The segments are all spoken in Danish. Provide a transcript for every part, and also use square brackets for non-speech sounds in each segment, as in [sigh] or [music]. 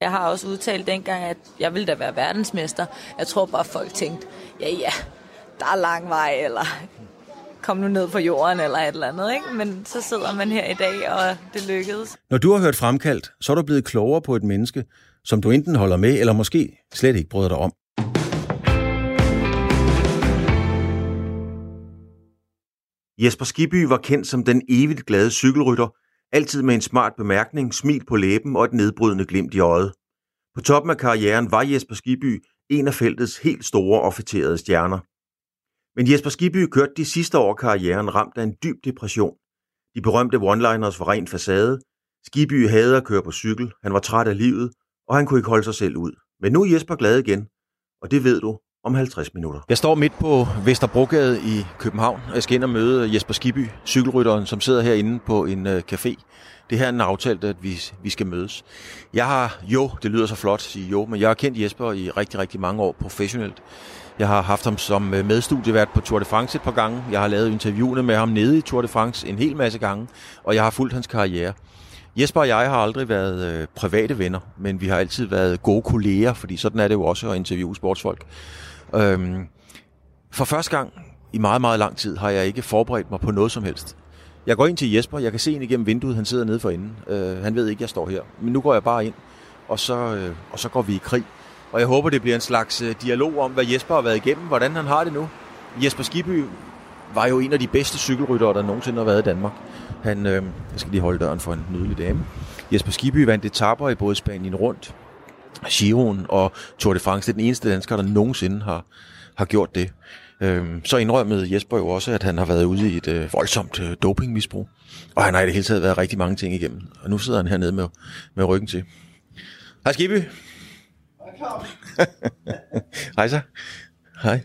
Jeg har også udtalt dengang, at jeg ville da være verdensmester. Jeg tror bare, folk tænkte, ja ja, der er lang vej, eller kom nu ned på jorden, eller et eller andet. Ikke? Men så sidder man her i dag, og det lykkedes. Når du har hørt Fremkaldt, så er du blevet klogere på et menneske, som du enten holder med, eller måske slet ikke bryder dig om. Jesper Skiby var kendt som den evigt glade cykelrytter, altid med en smart bemærkning, smil på læben og et nedbrydende glimt i øjet. På toppen af karrieren var Jesper Skiby en af feltets helt store officerede stjerner. Men Jesper Skiby kørte de sidste år af karrieren ramt af en dyb depression. De berømte one-liners var ren facade. Skiby havde at køre på cykel, han var træt af livet, og han kunne ikke holde sig selv ud. Men nu er Jesper glad igen, og det ved du om 50 minutter. Jeg står midt på Vesterbrogade i København, og jeg skal ind og møde Jesper Skiby, cykelrytteren, som sidder herinde på en øh, café. Det her er en aftale, at vi, vi skal mødes. Jeg har, jo, det lyder så flot at sige jo, men jeg har kendt Jesper i rigtig, rigtig mange år professionelt. Jeg har haft ham som øh, medstudievært på Tour de France et par gange. Jeg har lavet interviewene med ham nede i Tour de France en hel masse gange, og jeg har fulgt hans karriere. Jesper og jeg har aldrig været øh, private venner, men vi har altid været gode kolleger, fordi sådan er det jo også at interviewe sportsfolk. Øhm, for første gang i meget, meget lang tid har jeg ikke forberedt mig på noget som helst. Jeg går ind til Jesper, jeg kan se ind igennem vinduet, han sidder nede for enden. Øh, han ved ikke, jeg står her. Men nu går jeg bare ind, og så, øh, og så går vi i krig. Og jeg håber, det bliver en slags øh, dialog om, hvad Jesper har været igennem, hvordan han har det nu. Jesper Skiby var jo en af de bedste cykelryttere, der nogensinde har været i Danmark. Han, øh, jeg skal lige holde døren for en nydelig dame. Jesper Skiby vandt etapper i både Spanien rundt, Giroen og Tour de France. Det er den eneste dansker, der nogensinde har, har gjort det. Øhm, så indrømmede Jesper jo også, at han har været ude i et øh, voldsomt øh, dopingmisbrug. Og han har i det hele taget været rigtig mange ting igennem. Og nu sidder han hernede med, med ryggen til. Hej Skiby. Hej [laughs] så. Hej.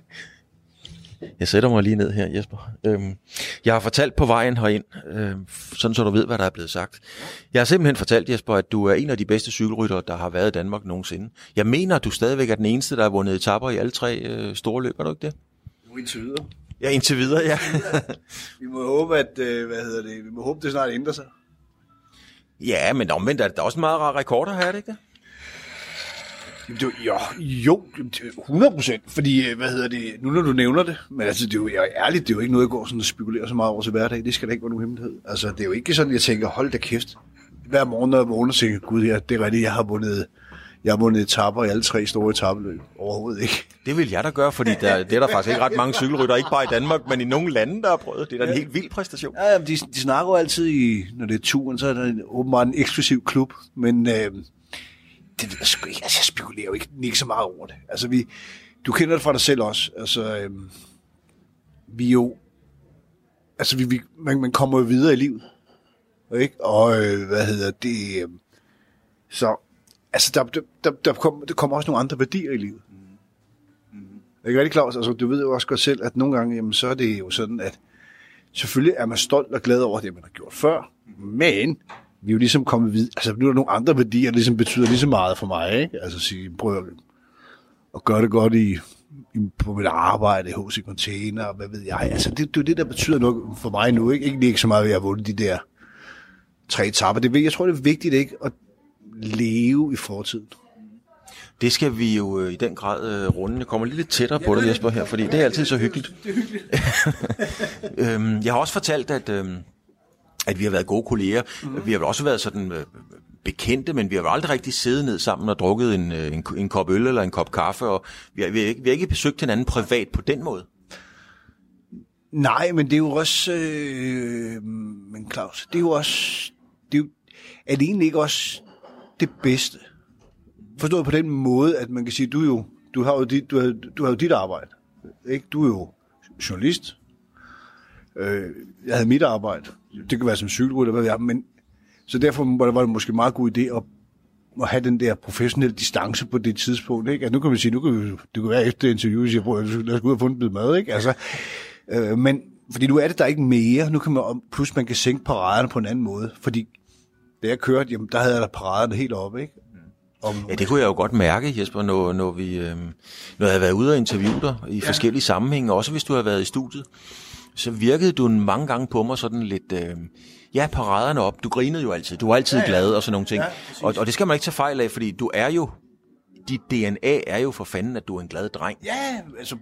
Jeg sætter mig lige ned her, Jesper. Øhm, jeg har fortalt på vejen herind, øhm, sådan så du ved, hvad der er blevet sagt. Jeg har simpelthen fortalt, Jesper, at du er en af de bedste cykelryttere, der har været i Danmark nogensinde. Jeg mener, at du stadigvæk er den eneste, der har vundet etapper i alle tre øh, store løb, er du ikke det? Nu indtil videre. Ja, indtil videre, ja. vi må håbe, at, øh, hvad hedder det, vi må håbe, det snart ændrer sig. Ja, men omvendt er det også en meget rar rekorder her, er det ikke det? Det, jo, jo, 100 procent, fordi, øh, hvad hedder det, nu når du nævner det, men altså, det er jo jeg ærligt, det er jo ikke noget, jeg går sådan og spekulerer så meget over til hverdag, det skal da ikke være nogen hemmelighed. Altså, det er jo ikke sådan, jeg tænker, hold da kæft, hver morgen, når jeg vågner, tænker gud, ja, det er rigtigt, jeg har vundet, jeg har vundet etapper i alle tre store etappeløb. Overhovedet ikke. Det vil jeg da gøre, fordi der, det er der faktisk ikke ret mange cykelrytter, ikke bare i Danmark, men i nogle lande, der har prøvet. Det er da en helt vild præstation. Ja, de, de snakker jo altid i, når det er turen, så er der en, åbenbart en eksklusiv klub, men øh, det ved jeg sgu ikke. Altså, jeg spekulerer jo ikke, ikke så meget over det. Altså, vi, du kender det fra dig selv også. Altså, øhm, vi jo... Altså, vi, vi, man, man kommer jo videre i livet. Ikke? Og, øh, hvad hedder det... Øh, så, altså, der, der, der, der, kommer, der kommer også nogle andre værdier i livet. Mm. Mm. Er ikke rigtig klar? Altså, du ved jo også godt selv, at nogle gange, jamen, så er det jo sådan, at selvfølgelig er man stolt og glad over det, man har gjort før, men vi er jo ligesom kommet videre. Altså, nu er der nogle andre værdier, der ligesom betyder lige så meget for mig, ikke? Altså, sige, prøv at, at gøre det godt i, i, på mit arbejde, i HC Container, og hvad ved jeg. Altså, det, det er det, der betyder noget for mig nu, ikke? Ikke, ikke så meget, at jeg har vundet de der tre etapper. Det, jeg tror, det er vigtigt, ikke? At leve i fortiden. Det skal vi jo øh, i den grad øh, runde. Jeg kommer lige lidt tættere på dig, Jesper, her, fordi det er altid så hyggeligt. Det er hyggeligt. [laughs] øhm, jeg har også fortalt, at... Øh, at vi har været gode kolleger. Mm. Vi har også været sådan øh, bekendte, men vi har jo aldrig rigtig siddet ned sammen og drukket en, øh, en, en kop øl eller en kop kaffe, og vi har, vi har, ikke, vi har ikke besøgt hinanden privat på den måde. Nej, men det er jo også... Øh, men Claus, det er jo også... Det er, jo, er det egentlig ikke også det bedste? Forstået på den måde, at man kan sige, du jo, du har jo dit, du har, du har jo dit arbejde. Ikke? Du er jo journalist. Øh, jeg havde mit arbejde. Det kan være som cykelrytter, hvad jeg men så derfor var det, var det måske en meget god idé at må have den der professionelle distance på det tidspunkt. Ikke? Altså, nu kan man sige, nu kan vi, det kan være efter interviewet, siger, prøv, lad os gå ud og få en bid mad. Ikke? Altså, øh, men fordi nu er det der ikke mere. Nu kan man, plus man kan sænke paraderne på en anden måde. Fordi da jeg kørte, jamen, der havde jeg da paraderne helt oppe. Ikke? Om, ja, det kunne jeg jo godt mærke, Jesper, når, når, vi, øh, når jeg havde været ude og interviewe dig i ja. forskellige sammenhænge, også hvis du har været i studiet, så virkede du mange gange på mig sådan lidt, øh, ja, paraderne op, du grinede jo altid, du var altid ja, ja. glad og sådan nogle ting. Ja, og, og det skal man ikke tage fejl af, fordi du er jo dit DNA er jo for fanden, at du er en glad dreng. Ja, altså,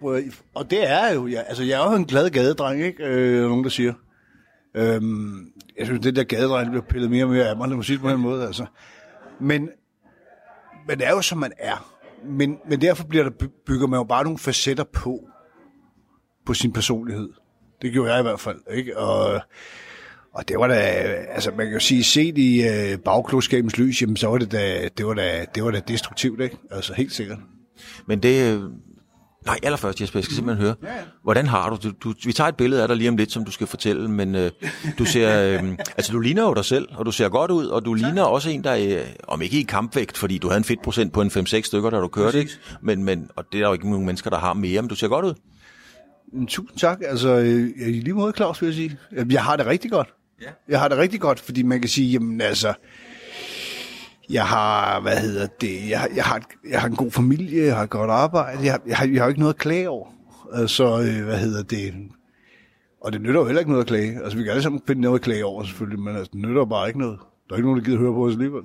og det er jo, ja, altså jeg er jo en glad gadedreng, ikke? Øh, nogen, der siger. Øhm, jeg synes, det der gadedreng bliver pillet mere og mere af mig, lad mig sige på den måde, altså. Men, men det er jo, som man er. Men, men derfor bliver der, bygger man jo bare nogle facetter på, på sin personlighed. Det gjorde jeg i hvert fald, ikke? Og, og det var da, altså man kan jo sige, set i øh, bagklodskabens lys, jamen så var det da, det var da, det var da destruktivt, ikke? Altså helt sikkert. Men det, øh, nej, allerførst Jesper, jeg skal simpelthen høre, ja, ja. hvordan har du, du, du, vi tager et billede af dig lige om lidt, som du skal fortælle, men øh, du ser, [laughs] øh, altså du ligner jo dig selv, og du ser godt ud, og du ja. ligner også en, der er, om ikke i kampvægt, fordi du havde en fedtprocent på en 5-6 stykker, da du kørte, ikke? Men, men, og det er der jo ikke nogen mennesker, der har mere, men du ser godt ud. Tusind tak. Altså, øh, i lige måde, Claus, vil jeg sige. Jeg har det rigtig godt. Ja. Jeg har det rigtig godt, fordi man kan sige, jamen altså, jeg har, hvad hedder det, jeg, jeg, har, jeg har en god familie, jeg har et godt arbejde, jeg, jeg, har, jeg har ikke noget at klage over. Altså, øh, hvad hedder det, og det nytter jo heller ikke noget at klage. Altså, vi kan alle sammen finde noget at klage over, selvfølgelig, men altså, det nytter bare ikke noget. Der er ikke nogen, der gider høre på os alligevel.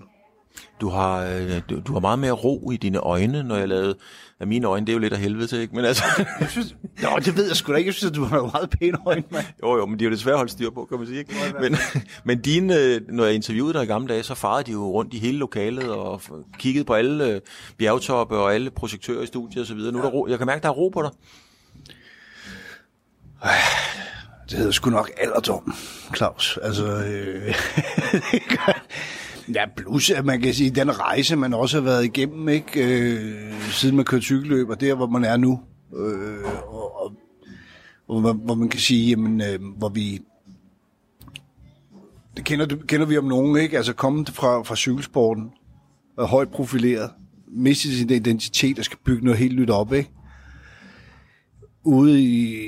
Du har, øh, du, du har meget mere ro i dine øjne, når jeg lavede... Ja, mine øjne, det er jo lidt af helvede til, ikke? Men altså... jeg synes, jo, det ved jeg sgu da ikke. Jeg synes, at du har meget pæne øjne, mand. Jo, jo, men de er jo desværre holdt styr på, kan man sige, ikke? Men, men dine, øh, når jeg interviewede dig i gamle dage, så farede de jo rundt i hele lokalet og kiggede på alle øh, bjergtoppe og alle projektører i studiet og så videre. Nu er der ro. Jeg kan mærke, der er ro på dig. Det hedder sgu nok alderdom, Claus. Altså, øh, [laughs] Ja, plus at man kan sige, den rejse, man også har været igennem, ikke? Øh, siden man kørte cykelløb, og der, hvor man er nu. Øh, og, og, hvor, hvor man kan sige, jamen, øh, hvor vi... Det kender, kender vi om nogen, ikke? Altså kommet fra, fra cykelsporten, er højt profileret, mistet sin identitet og skal bygge noget helt nyt op, ikke? Ude i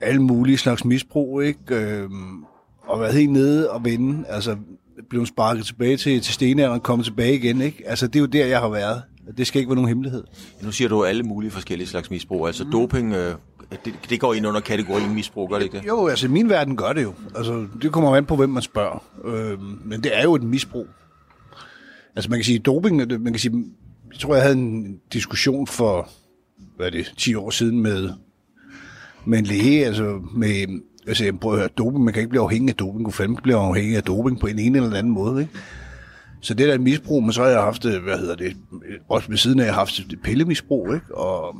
alle mulige slags misbrug, ikke? Øh, og været helt nede og vende, altså blevet sparket tilbage til, til stenalderen og kommet tilbage igen. Ikke? Altså, det er jo der, jeg har været. Det skal ikke være nogen hemmelighed. Nu siger du alle mulige forskellige slags misbrug. Altså mm. doping, øh, det, det går ind under kategorien misbrug, gør det ikke det? Jo, altså min verden gør det jo. Altså, det kommer an på, hvem man spørger. Øh, men det er jo et misbrug. Altså man kan sige, doping, man kan sige, jeg tror, jeg havde en diskussion for, hvad er det, 10 år siden med, med en læge, altså med jeg siger, prøv at høre, doping, man kan ikke blive afhængig af doping. Du fandme blive afhængig af doping på en ene eller anden måde, ikke? Så det der misbrug, men så har jeg haft, hvad hedder det, også ved siden af, jeg har haft et pillemisbrug, ikke? Og,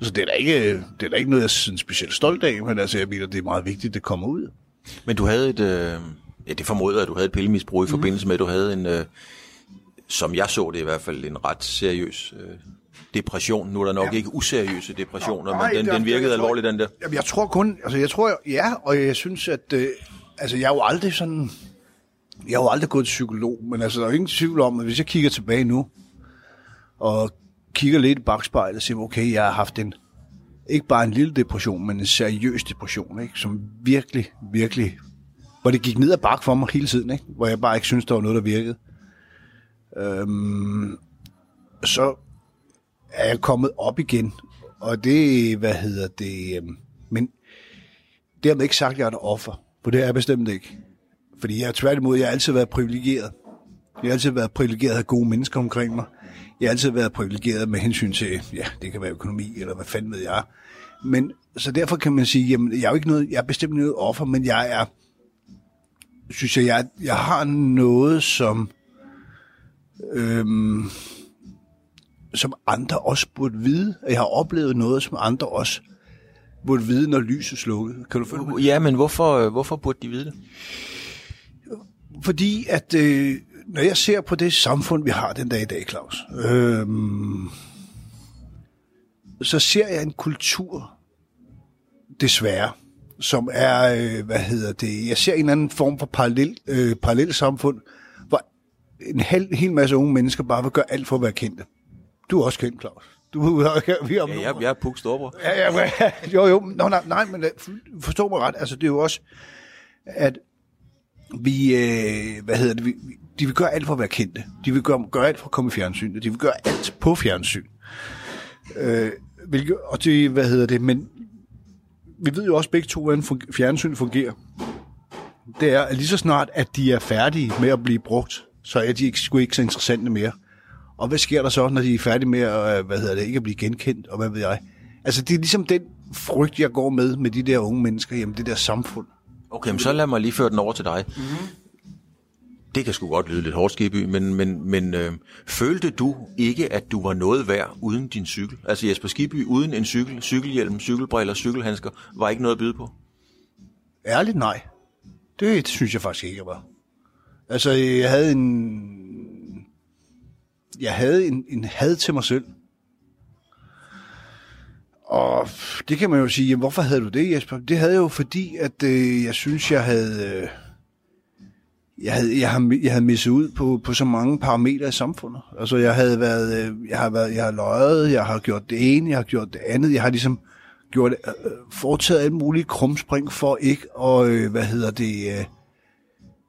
så det er da ikke, det er da ikke noget, jeg er specielt stolt af, men altså, jeg mener, det er meget vigtigt, at det kommer ud. Men du havde et, øh, ja, det formoder at du havde et pillemisbrug i mm. forbindelse med, at du havde en, øh, som jeg så det i hvert fald, en ret seriøs øh, depression. Nu er der nok ja. ikke useriøse depressioner, Nå, men den, den virkede alvorligt, den der. Jamen, jeg tror kun, altså jeg tror, ja, og jeg synes, at, øh, altså jeg er jo aldrig sådan, jeg har jo aldrig gået til psykolog, men altså der er jo ingen tvivl om, at hvis jeg kigger tilbage nu, og kigger lidt i bagspejlet og siger, okay, jeg har haft en, ikke bare en lille depression, men en seriøs depression, ikke? som virkelig, virkelig, hvor det gik ned ad bak for mig hele tiden, ikke? hvor jeg bare ikke synes der var noget, der virkede. Øhm, så er jeg kommet op igen. Og det, hvad hedder det, øhm, men dermed ikke sagt, at jeg er et offer. For det er jeg bestemt ikke. Fordi jeg er tværtimod, jeg har altid været privilegeret. Jeg har altid været privilegeret af gode mennesker omkring mig. Jeg har altid været privilegeret med hensyn til, ja, det kan være økonomi, eller hvad fanden ved jeg. Men så derfor kan man sige, jamen, jeg er jo ikke noget, jeg er bestemt noget offer, men jeg er, synes jeg, jeg, jeg har noget, som, øhm, som andre også burde vide. Jeg har oplevet noget, som andre også burde vide, når lyset slukkede. Kan du følge mig? Ja, men hvorfor, hvorfor burde de vide det? Fordi at, øh, når jeg ser på det samfund, vi har den dag i dag, Claus, øh, så ser jeg en kultur, desværre, som er, øh, hvad hedder det, jeg ser en anden form for parallel, øh, parallel samfund, hvor en hel, hel masse unge mennesker bare vil gøre alt for at være kendte. Du er også kendt, Claus. Du, vi har, vi har Ja, jeg, jeg er Puk Storbror. Ja, ja, ja, jo, jo. Nå, nej, nej, men øh, forstå mig ret. Altså, det er jo også, at vi, øh, hvad hedder det, vi, de vil gøre alt for at være kendte. De vil gøre, gøre alt for at komme i fjernsynet. De vil gøre alt på fjernsyn. Øh, hvilket, og det, hvad hedder det, men vi ved jo også begge to, hvordan fjernsyn fungerer. Det er, lige så snart, at de er færdige med at blive brugt, så er de ikke, sgu ikke så interessante mere. Og hvad sker der så, når de er færdige med at, øh, hvad hedder det, ikke at blive genkendt, og hvad ved jeg? Altså, det er ligesom den frygt, jeg går med, med de der unge mennesker, jamen det der samfund. Okay, men så lad mig lige føre den over til dig. Mm-hmm. Det kan sgu godt lyde lidt hårdt, Skibby, men, men, men øh, følte du ikke, at du var noget værd uden din cykel? Altså Jesper Skibby uden en cykel, cykelhjelm, cykelbriller, cykelhandsker, var ikke noget at byde på? Ærligt nej. Det synes jeg faktisk ikke, jeg var. Altså, jeg havde en... Jeg havde en, en had til mig selv. Og det kan man jo sige, jamen, hvorfor havde du det, Jesper? Det havde jeg jo fordi, at øh, jeg synes, jeg havde... Øh, jeg havde, jeg, havde, jeg havde misset ud på, på så mange parametre i samfundet. Altså, jeg havde været, øh, jeg har været, jeg har løjet, jeg har gjort det ene, jeg har gjort det andet. Jeg har ligesom gjort, øh, øh foretaget alle mulige krumspring for ikke at, øh, hvad hedder det, øh,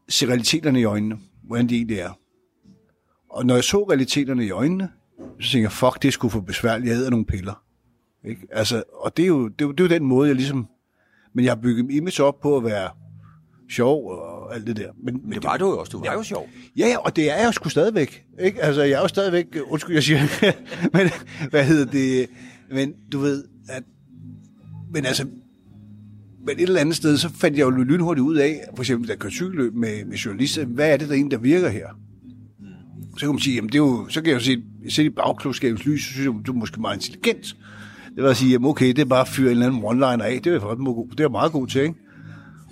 se realiteterne i øjnene, hvordan de egentlig er. Og når jeg så realiteterne i øjnene, så tænkte jeg, fuck, det skulle for besværligt, jeg æder nogle piller. Ikke? Altså, og det er, jo, det, er jo, det er jo den måde, jeg ligesom... Men jeg har bygget mit image op på at være sjov og alt det der. Men, men Det var du jo også, du var jo sjov. Ja, ja, og det er jeg jo sgu stadigvæk. Ikke? Altså, jeg er jo stadigvæk, undskyld, jeg siger, [laughs] men hvad hedder det, men du ved, at, men altså, men et eller andet sted, så fandt jeg jo lynhurtigt ud af, for eksempel, jeg kørte cykelløb med, med journalister, hvad er det, der egentlig, der virker her? Så kan man sige, jamen det er jo, så kan jeg jo se, se i bagklodskabens lys, så synes jeg, du er måske meget intelligent. Det var at sige, jamen okay, det er bare at fyre en eller anden one-liner af, det er jeg faktisk god, det er meget god til, ikke?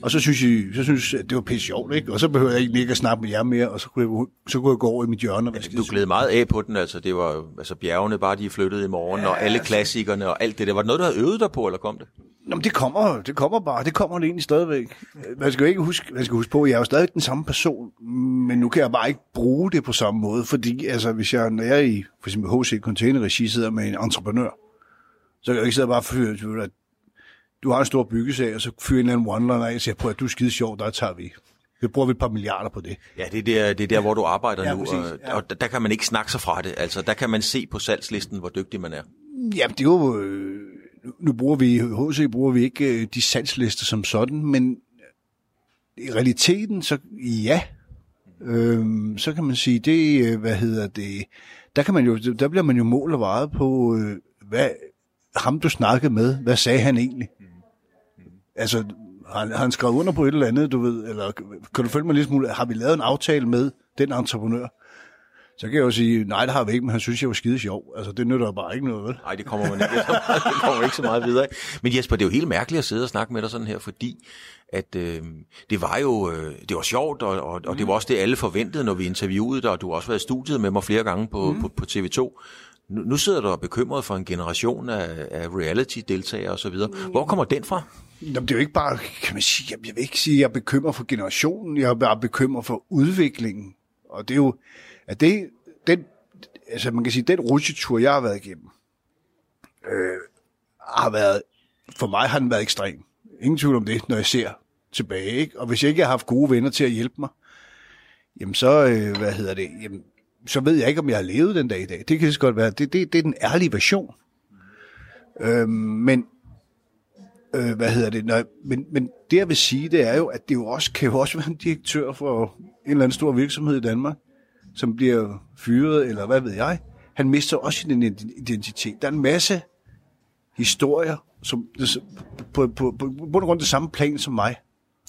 Og så synes jeg, så synes jeg, det var pisse sjovt, ikke? Og så behøver jeg ikke ikke at snakke med jer mere, og så kunne jeg, så kunne jeg gå over i mit hjørne og skide Du gled meget af på den, altså det var jo- altså bjergene, bare de flyttede i morgen, ja, og alle klassikerne og alt det der. Var det noget, du havde øvet dig på, eller kom det? Nå, men det kommer, det kommer bare. Det kommer det egentlig stadigvæk. Man skal jo ikke huske, man skal huske på, at jeg er jo stadig den samme person, men nu kan jeg bare ikke bruge det på samme måde, fordi altså, hvis jeg, når jeg i for eksempel HC Containerregi sidder med en entreprenør, så kan jeg ikke sidde og bare fyre, at du har en stor byggesag, og så fyre en eller anden one-liner af og siger, på at du er skide sjov, der tager vi. Vi bruger vi et par milliarder på det. Ja, det er der, det er der hvor du arbejder Ja, nu, præcis, og, ja. og der, der kan man ikke snakke sig fra det. Altså, der kan man se på salgslisten, hvor dygtig man er. Ja, det er jo... Øh, nu- bruger vi, HC bruger vi ikke øh, de salgslister som sådan, men i realiteten, så ja, øhm, så kan man sige, det, øh, hvad hedder det, der, kan man jo, der bliver man jo mål og vejet på, øh, hvad ham du snakkede med, hvad sagde han egentlig? Altså, har, han- har han skrevet under på et eller andet, du ved, eller kan du følge mig lidt smule, har vi lavet en aftale med den entreprenør? Så kan jeg jo sige, nej, det har vi ikke, men han synes, jeg var skide sjov. Altså, det nytter bare ikke noget, vel? Nej, det kommer man ikke, så [laughs] meget, det kommer ikke så meget videre. Men Jesper, det er jo helt mærkeligt at sidde og snakke med dig sådan her, fordi at øh, det var jo øh, det var sjovt, og, og, og det var også det, alle forventede, når vi interviewede dig, og du har også været i studiet med mig flere gange på, mm. på, på TV2. Nu, nu sidder du og bekymret for en generation af, af reality-deltagere osv. Hvor kommer den fra? Jamen, det er jo ikke bare, kan man sige, jeg, jeg vil ikke sige, at jeg er bekymret for generationen, jeg er bare bekymret for udviklingen. Og det er jo, at det, den, altså man kan sige, den rutsjetur, jeg har været igennem, øh, har været, for mig har den været ekstrem. Ingen tvivl om det, når jeg ser tilbage. Ikke? Og hvis jeg ikke har haft gode venner til at hjælpe mig, jamen så, øh, hvad hedder det, jamen, så ved jeg ikke, om jeg har levet den dag i dag. Det kan så godt være, det, det, det er den ærlige version. Øh, men øh, hvad hedder det, Nej, men, men det jeg vil sige, det er jo, at det jo også, kan jo også være en direktør for en eller anden stor virksomhed i Danmark, som bliver fyret, eller hvad ved jeg. Han mister også sin identitet. Der er en masse historier, som på, på, på, på på og grund det samme plan som mig.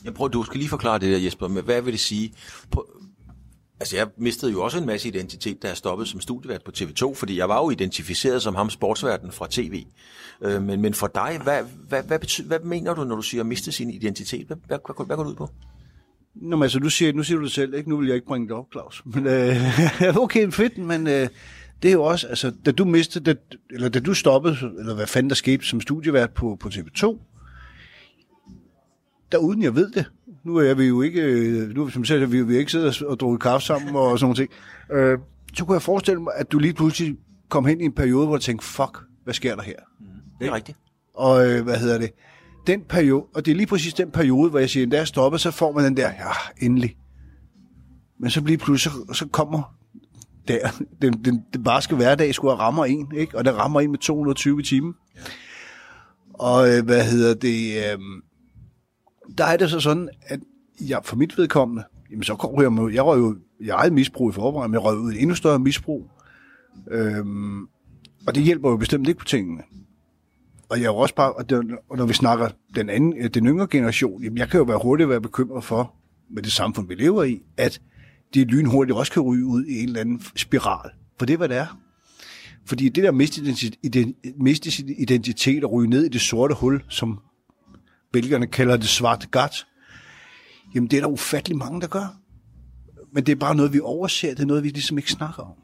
Jeg prøver, du skal lige forklare det der, Jesper, men hvad vil det sige? På, altså, jeg mistede jo også en masse identitet, da jeg stoppede som studievært på TV2, fordi jeg var jo identificeret som ham sportsverden fra tv. Øh, men, men for dig, hvad, hvad, hvad, betyder, hvad mener du, når du siger at miste sin identitet? Hvad, hvad, hvad, hvad går det ud på? Nå, men altså, nu siger, nu siger du det selv, ikke? Nu vil jeg ikke bringe det op, Claus. [laughs] Men, øh, [laughs] okay, fedt, men øh, det er jo også, altså, da du mistede, da, eller da du stoppede, eller hvad fanden der skete som studievært på, på TV2, der uden jeg ved det. Nu er vi jo ikke, øh, nu som sagt, vi, vi ikke siddet og drukket kaffe sammen og sådan noget. Øh, så kunne jeg forestille mig, at du lige pludselig kom hen i en periode, hvor du tænkte, fuck, hvad sker der her? Det er rigtigt. Og øh, hvad hedder det? Den periode, og det er lige præcis den periode, hvor jeg siger, da jeg stopper, så får man den der, ja, endelig. Men så lige pludselig, så, så kommer der, [laughs] den, den, den barske hverdag skulle rammer en, ikke? Og den rammer en med 220 timer. Ja. Og øh, hvad hedder det? Øh, der er det så sådan, at jeg for mit vedkommende, jamen så går jeg med, jeg røg jo, jeg eget misbrug i forvejen, men jeg røg ud i et endnu større misbrug. Øhm, og det hjælper jo bestemt ikke på tingene. Og jeg er jo også bare, og, det, og når vi snakker den, anden, øh, den yngre generation, jamen jeg kan jo være hurtigt være bekymret for, med det samfund, vi lever i, at de lynhurtigt også kan ryge ud i en eller anden spiral. For det er, hvad det er. Fordi det der miste miste sin identitet og ryge ned i det sorte hul, som belgierne kalder det svarte gat, jamen det er der ufattelig mange, der gør. Men det er bare noget, vi overser. Det er noget, vi ligesom ikke snakker om.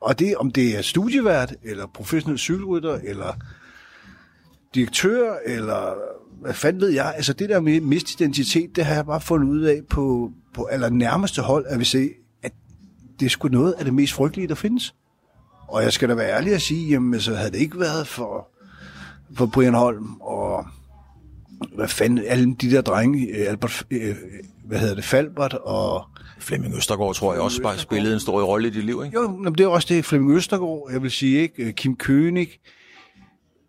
Og det, om det er studievært, eller professionel cykelrytter, eller direktør, eller hvad fanden ved jeg. Altså det der med mist identitet, det har jeg bare fundet ud af på, på allernærmeste hold, at vi se, at det er sgu noget af det mest frygtelige, der findes. Og jeg skal da være ærlig at sige, jamen så havde det ikke været for, for Brian Holm og hvad fanden, alle de der drenge, øh, Albert, øh, hvad hedder det, Falbert og... Flemming Østergaard, tror jeg også, bare spillede en stor rolle i dit liv, ikke? Jo, men det er også det, Flemming Østergaard, jeg vil sige, ikke? Øh, Kim König,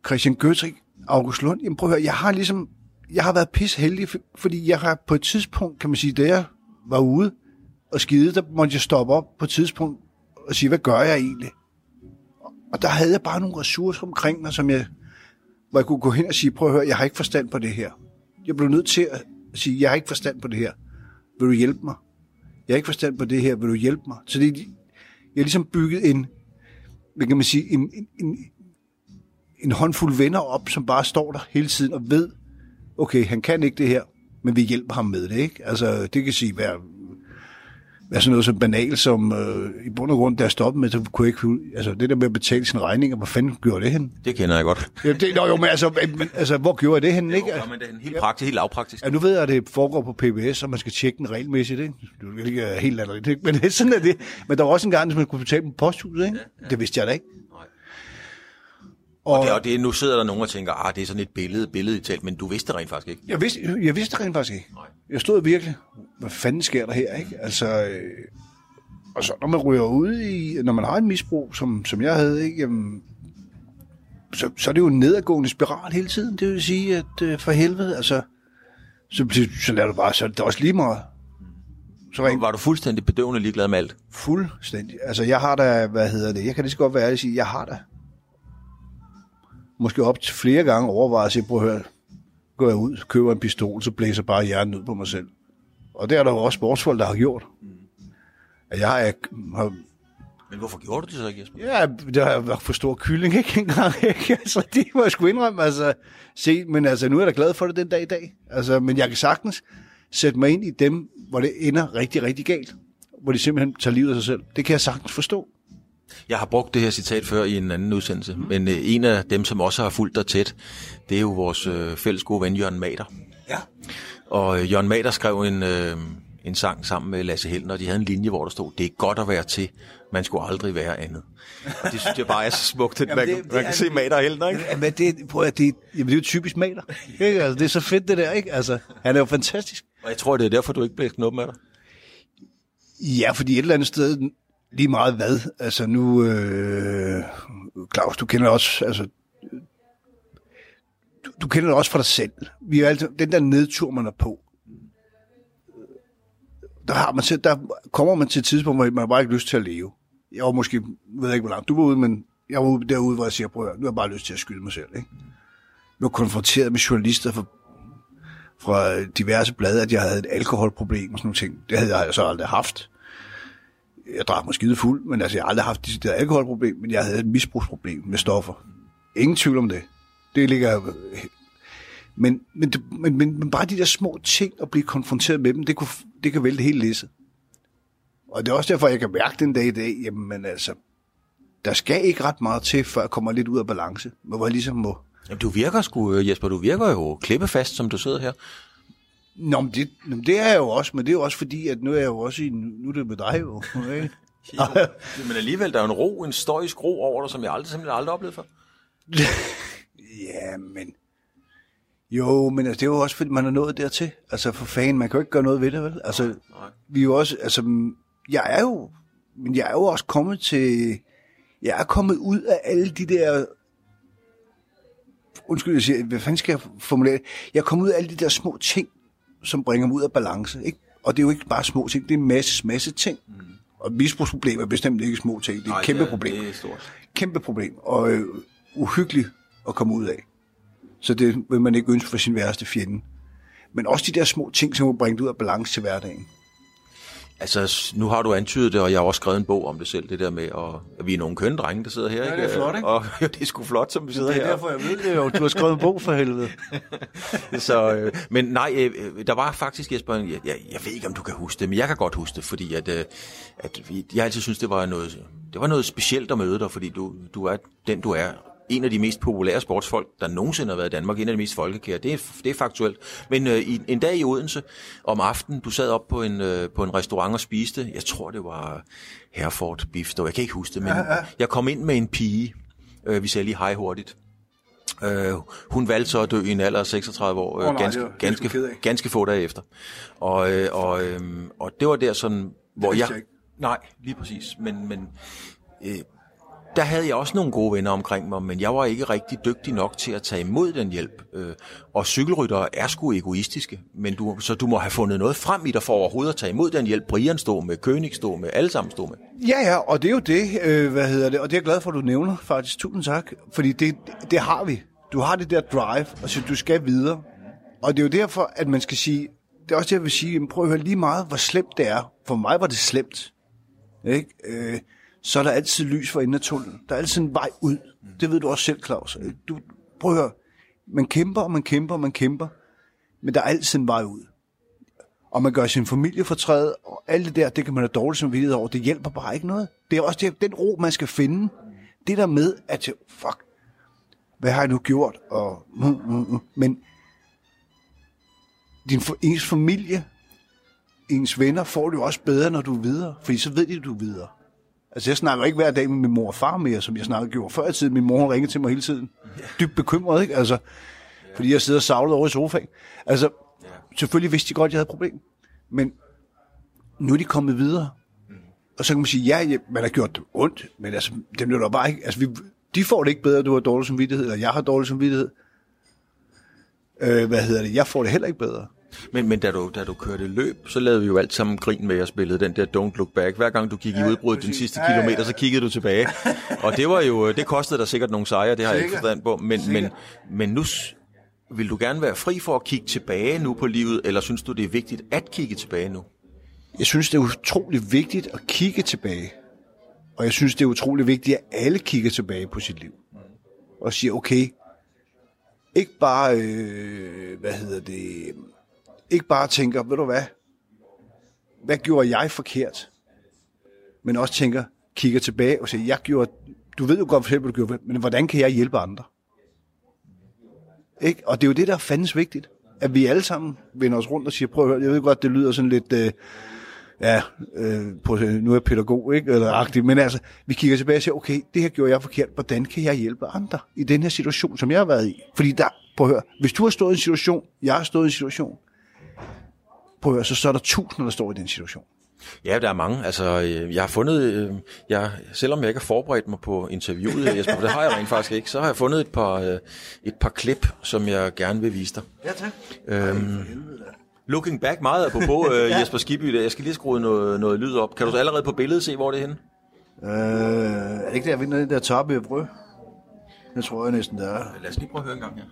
Christian Gøtrik, August Lund. Jamen prøv at høre, jeg har ligesom, jeg har været pis heldig, fordi jeg har på et tidspunkt, kan man sige, da jeg var ude og skide, der måtte jeg stoppe op på et tidspunkt og sige, hvad gør jeg egentlig? Og der havde jeg bare nogle ressourcer omkring mig, som jeg, hvor jeg kunne gå hen og sige, prøv at høre, jeg har ikke forstand på det her. Jeg blev nødt til at sige, jeg har ikke forstand på det her. Vil du hjælpe mig? Jeg har ikke forstand på det her. Vil du hjælpe mig? Så det, jeg har ligesom bygget en, hvad kan man sige, en, en, en, en håndfuld venner op, som bare står der hele tiden og ved, okay, han kan ikke det her, men vi hjælper ham med det, ikke? Altså, det kan sige være være sådan noget så banalt som øh, i bund og grund, der stoppede med, så kunne jeg ikke, altså det der med at betale sin regning, hvor fanden gjorde det hen? Det kender jeg godt. Ja, det, jo, men altså, men, altså, hvor gjorde jeg det hen, ikke? Jo, men det er helt praktisk, helt lavpraktisk. Ja, nu ved jeg, at det foregår på PBS, og man skal tjekke den regelmæssigt, ikke? Det er ikke helt andet? Men sådan er det. Men der var også en gang, at man kunne betale på posthuset, ikke? Ja, ja. Det vidste jeg da ikke. Og, og, det, og det, nu sidder der nogen og tænker, ah, det er sådan et billede, billede i talt, men du vidste det rent faktisk ikke. Jeg vidste, jeg vidste det rent faktisk ikke. Nej. Jeg stod virkelig, hvad fanden sker der her, ikke? Altså, øh, og så når man ryger ud i, når man har en misbrug, som, som jeg havde, ikke, jamen, så, så er det jo en nedadgående spiral hele tiden. Det vil sige, at øh, for helvede, altså, så, så lader du bare, så er det også lige meget. Så rent, var du fuldstændig bedøvende ligeglad med alt? Fuldstændig. Altså, jeg har da, hvad hedder det, jeg kan lige så godt være ærlig at sige, jeg har da måske op til flere gange overvejet at sige, prøv at høre, går jeg ud, køber en pistol, så blæser bare hjernen ud på mig selv. Og det er der jo også sportsfolk, der har gjort. Mm. Jeg har, har men hvorfor gjorde du det så ikke, Jesper? Ja, det har været for stor kylling, ikke engang. Ikke? [laughs] Altså, det må jeg sgu indrømme. Altså, se, men altså, nu er jeg da glad for det den dag i dag. Altså, men jeg kan sagtens sætte mig ind i dem, hvor det ender rigtig, rigtig galt. Hvor de simpelthen tager livet af sig selv. Det kan jeg sagtens forstå. Jeg har brugt det her citat før i en anden udsendelse, mm. men øh, en af dem, som også har fulgt dig tæt, det er jo vores øh, fælles gode ven, Jørgen Mader. Ja. Og øh, Jørgen Mader skrev en, øh, en sang sammen med Lasse Helden, og de havde en linje, hvor der stod, det er godt at være til, man skulle aldrig være andet. Og det synes jeg bare er så smukt, at man, det, man det, kan se Mader og Helden, ikke? Jamen, det, prøv at det, jamen, det er jo typisk Mader. Ikke? Altså, det er så fedt, det der, ikke? Altså, han er jo fantastisk. Og jeg tror, det er derfor, du ikke blev knuppen af dig. Ja, fordi et eller andet sted, lige meget hvad. Altså nu, øh, Claus, du kender også, altså, du, du kender det også fra dig selv. Vi er altid, den der nedtur, man er på, der, har man til, der kommer man til et tidspunkt, hvor man bare ikke har lyst til at leve. Jeg var måske, ved jeg ikke, hvor langt du var ude, men jeg var derude, hvor jeg siger, prøv at, nu har jeg bare lyst til at skyde mig selv. Ikke? Jeg var konfronteret med journalister fra, fra diverse blade, at jeg havde et alkoholproblem og sådan nogle ting. Det havde jeg så aldrig haft jeg drak mig skide fuld, men altså, jeg har aldrig haft det der alkoholproblem, men jeg havde et misbrugsproblem med stoffer. Ingen tvivl om det. Det ligger... Men, men, men, men, men bare de der små ting, at blive konfronteret med dem, det, kunne, det kan vælte helt læsset. Og det er også derfor, jeg kan mærke den dag i dag, jamen altså, der skal ikke ret meget til, før jeg kommer lidt ud af balance. Men hvor jeg ligesom må Jamen, du virker sgu, Jesper, du virker jo klippefast, som du sidder her. Nå, men det, nå, men det er jeg jo også, men det er jo også fordi, at nu er jeg jo også i, nu er det med dig jo. Ikke? [laughs] Men alligevel, der er jo en ro, en stoisk ro over dig, som jeg aldrig, simpelthen aldrig oplevet før. [laughs] ja, men... Jo, men altså, det er jo også fordi, man er nået dertil. Altså for fanden, man kan jo ikke gøre noget ved det, vel? Altså, Nej. vi er jo også, altså, jeg er jo, men jeg er jo også kommet til, jeg er kommet ud af alle de der, undskyld, jeg siger, hvad fanden skal jeg formulere? Jeg er kommet ud af alle de der små ting, som bringer mig ud af balance, ikke? Og det er jo ikke bare små ting, det er en masse, masse ting. Mm. Og misbrugsproblem er bestemt ikke små ting, det er et kæmpe problem. Det er stort. Kæmpe problem, og øh, uhyggeligt at komme ud af. Så det vil man ikke ønske for sin værste fjende. Men også de der små ting, som må bringe det ud af balance til hverdagen. Altså, nu har du antydet det, og jeg har også skrevet en bog om det selv, det der med, at, at vi er nogle kønne drenge, der sidder her. det er flot, ikke? Og [laughs] det er sgu flot, som vi sidder her. jeg ved det jo. Du har skrevet en bog for helvede. [laughs] Så, øh, men nej, øh, øh, der var faktisk, Jesper, jeg, jeg, jeg ved ikke, om du kan huske det, men jeg kan godt huske det, fordi at, øh, at vi- jeg altid synes, det var noget, det var noget specielt at møde dig, fordi du, du er den, du er. En af de mest populære sportsfolk, der nogensinde har været i Danmark. En af de mest folkekære. Det er, det er faktuelt. Men øh, i, en dag i Odense, om aftenen, du sad op på en, øh, på en restaurant og spiste. Jeg tror, det var Herford Beef. Jeg kan ikke huske det, men jeg kom ind med en pige. Øh, vi sagde lige hej hurtigt. Øh, hun valgte så at dø i en alder af 36 år, øh, Åh, nej, ganske, det var- det ganske, ganske få dage efter. Og, øh, og, øh, og det var der sådan, hvor vidste jeg... jeg ikke. Nej, lige præcis. Men, men øh, der havde jeg også nogle gode venner omkring mig, men jeg var ikke rigtig dygtig nok til at tage imod den hjælp. Øh, og cykelryttere er sgu egoistiske, men du, så du må have fundet noget frem i dig for overhovedet at tage imod den hjælp. Brian stod med, König stod med, alle sammen stod med. Ja, ja, og det er jo det, øh, hvad hedder det, og det er jeg glad for, at du nævner faktisk. Tusind tak, fordi det, det har vi. Du har det der drive, og så du skal videre. Og det er jo derfor, at man skal sige, det er også det, jeg vil sige, jamen, prøv at høre lige meget, hvor slemt det er. For mig var det slemt. Ikke? Øh, så er der altid lys for enden af tunnelen. Der er altid en vej ud. Det ved du også selv, Claus. Du, prøv at høre, man kæmper, og man kæmper, og man kæmper, men der er altid en vej ud. Og man gør sin familie fortræd, og alt det der, det kan man have dårligt samvittighed over. Det hjælper bare ikke noget. Det er også det, den ro, man skal finde. Det der med, at fuck, hvad har jeg nu gjort? Og, mm, mm, mm. Men din, ens familie, ens venner, får det jo også bedre, når du er videre. Fordi så ved de, at du er videre. Altså, jeg snakker ikke hver dag med min mor og far mere, som jeg snakkede gjorde før i tiden. Min mor ringede til mig hele tiden. Dybt bekymret, ikke? Altså, fordi jeg sidder savlet over i sofaen. Altså, selvfølgelig vidste de godt, at jeg havde et problem. Men nu er de kommet videre. Og så kan man sige, ja, man har gjort dem ondt, men altså, dem er der bare ikke, altså, vi, de får det ikke bedre, du har dårlig samvittighed, eller jeg har dårlig samvittighed. Øh, hvad hedder det? Jeg får det heller ikke bedre. Men, men da, du, da du kørte løb, så lavede vi jo alt sammen grin med at spille den der Don't Look Back. Hver gang du gik i udbrud den sidste Ja, ja, kilometer, ja. så kiggede du tilbage. Og det var jo, det kostede dig sikkert nogle sejre, det har jeg ikke Sikkert. forstand på. Men, men, Sikkert. men nu vil du gerne være fri for at kigge tilbage nu på livet, eller synes du, det er vigtigt at kigge tilbage nu? Jeg synes, det er utrolig vigtigt at kigge tilbage. Og jeg synes, det er utrolig vigtigt, at alle kigger tilbage på sit liv. Og siger, okay, ikke bare, øh, hvad hedder det, ikke bare tænker, ved du hvad, hvad gjorde jeg forkert? Men også tænker, kigger tilbage og siger, jeg gjorde, du ved jo godt hvad du gjorde, men hvordan kan jeg hjælpe andre? Ikke? Og det er jo det, der fandens vigtigt. At vi alle sammen vender os rundt og siger, prøv at høre, jeg ved godt, det lyder sådan lidt, øh, ja, øh, på, nu er jeg pædagog, ikke? Eller agtig, men altså, vi kigger tilbage og siger, okay, det her gjorde jeg forkert, hvordan kan jeg hjælpe andre i den her situation, som jeg har været i? Fordi der, prøv at høre, hvis du har stået i en situation, jeg har stået i en situation, prøv at høre, så, så er der tusinder, der står i den situation. Ja, der er mange. Altså, øh, jeg har fundet, øh, jeg, selvom jeg ikke har forberedt mig på interviewet, her, Jesper, for det har jeg rent faktisk ikke, så har jeg fundet et par, øh, et par klip, som jeg gerne vil vise dig. Ja, tak. Øhm, looking back meget apropos øh, [laughs] Jesper Skibby, jeg skal lige skrue noget, noget lyd op. Kan du så allerede på billedet se, hvor det er henne? Øh, er det ikke der, jeg vinder den der toppe af brød? Det tror jeg næsten, der er. Lad os lige prøve at høre en gang her.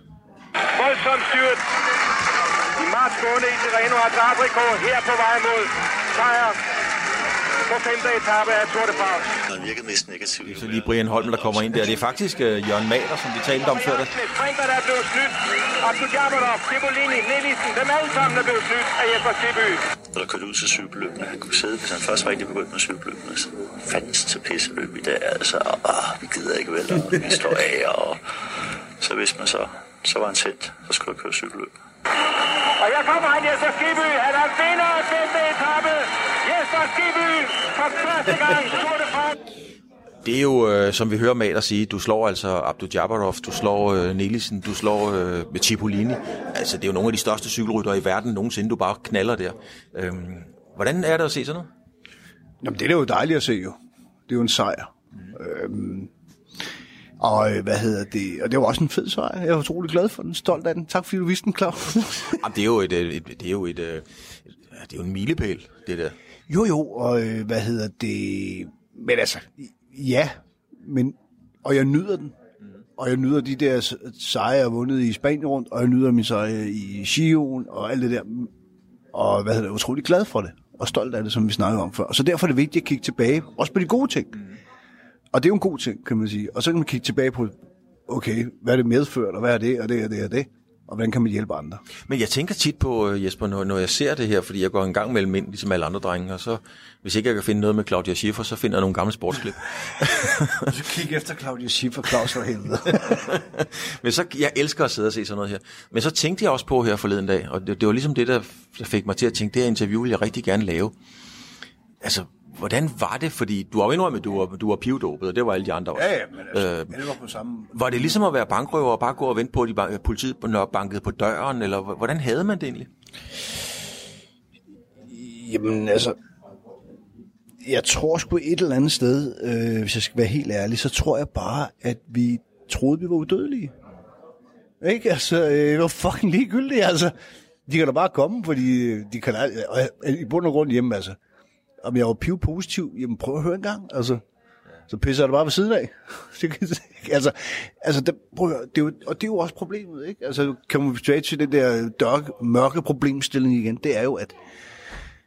voldsomt styrt. I marts måned i Tirreno har Adrico her på vej mod sejr på femte etape af Tour de France. Han virkede mest negativ. Så lige Brian Holm, der kommer ind der. Det er faktisk øh, Jørgen Maler, som vi talte om før. Det. Sprinter, der er blevet snydt. Abdul-Jabbarov, Cipollini, Nielsen, dem alle sammen er blevet snydt af Jesper Skibby. Når der kørte ud til cykelløbene, han kunne sidde, hvis han først rigtig begyndte med cykelløbene, så fandens til pisseløb i dag, altså, og, ah, vi gider ikke vel, og vi står af, og så vidste man så, så var han tæt, så skulle jeg køre cykelløb. Og jeg kommer han, Jesper Skibby. Han er vinder af femte etape. Jesper Skibby for første gang Tour de France. Det er jo, øh, som vi hører Mader sige, du slår altså Abdu Jabarov, du slår øh, Nielsen, du slår øh, Cipollini. Altså, det er jo nogle af de største cykelryttere i verden nogensinde, du bare knaller der. Øhm, hvordan er det at se sådan noget? Jamen, det er jo dejligt at se jo. Det er jo en sejr. Mm. Øhm, og øh, hvad hedder det? Og det var også en fed sejr. Jeg er utrolig glad for den, stolt af den. Tak fordi du viste den, Claus. [laughs] Det er jo et, et, et, det er jo et, øh, det er jo en milepæl, det der. jo, jo, og øh, hvad hedder det? Men altså, ja, men, og jeg nyder den. Og jeg nyder de der sejre, jeg har vundet i Spanien rundt, og jeg nyder min sejre i Sion og alt det der. Og hvad hedder det, utrolig glad for det, og stolt af det, som vi snakkede om før. Og så derfor er det vigtigt at kigge tilbage, også på de gode ting. Og det er jo en god ting, kan man sige. Og så kan man kigge tilbage på, okay, hvad er det medført, og hvad er det, og det, og det, og det. Og hvordan kan man hjælpe andre? Men jeg tænker tit på, øh, Jesper, når, når jeg ser det her, fordi jeg går en gang mellem ind, ligesom alle andre drenge, og så, hvis ikke jeg kan finde noget med Claudia Schiffer, så finder jeg nogle gamle sportsklip. [laughs] Så kig efter Claudia Schiffer, Claus for helvede. [laughs] Men så, jeg elsker at sidde og se sådan noget her. Men så tænkte jeg også på her forleden dag, og det, det var ligesom det, der der fik mig til at tænke, det her interview vil jeg rigtig gerne lave. Altså, hvordan var det? Fordi du har jo indrømmet, at du var, du var pivdopet, og det var alle de andre også. ja, ja, men altså, Øh, øh, var på samme... Var det ligesom at være bankrøver og bare gå og vente på, at de ban- politiet når bankede på døren, eller hvordan havde man det egentlig? Jamen altså, jeg tror sgu et eller andet sted, øh, hvis jeg skal være helt ærlig, så tror jeg bare, at vi troede, vi var udødelige. Ikke? Altså, øh, det var fucking ligegyldigt, altså. De kan da bare komme, fordi de kan al- og i bund og grund hjemme, altså. Om jeg var piv positiv, jamen prøv at høre en gang, altså. Så pisser jeg det bare ved siden af. [laughs] Altså, altså det, prøv at høre, det er jo, og det er jo også problemet, ikke? Altså, kan man tilbage til den der dørke, mørke problemstilling igen, det er jo, at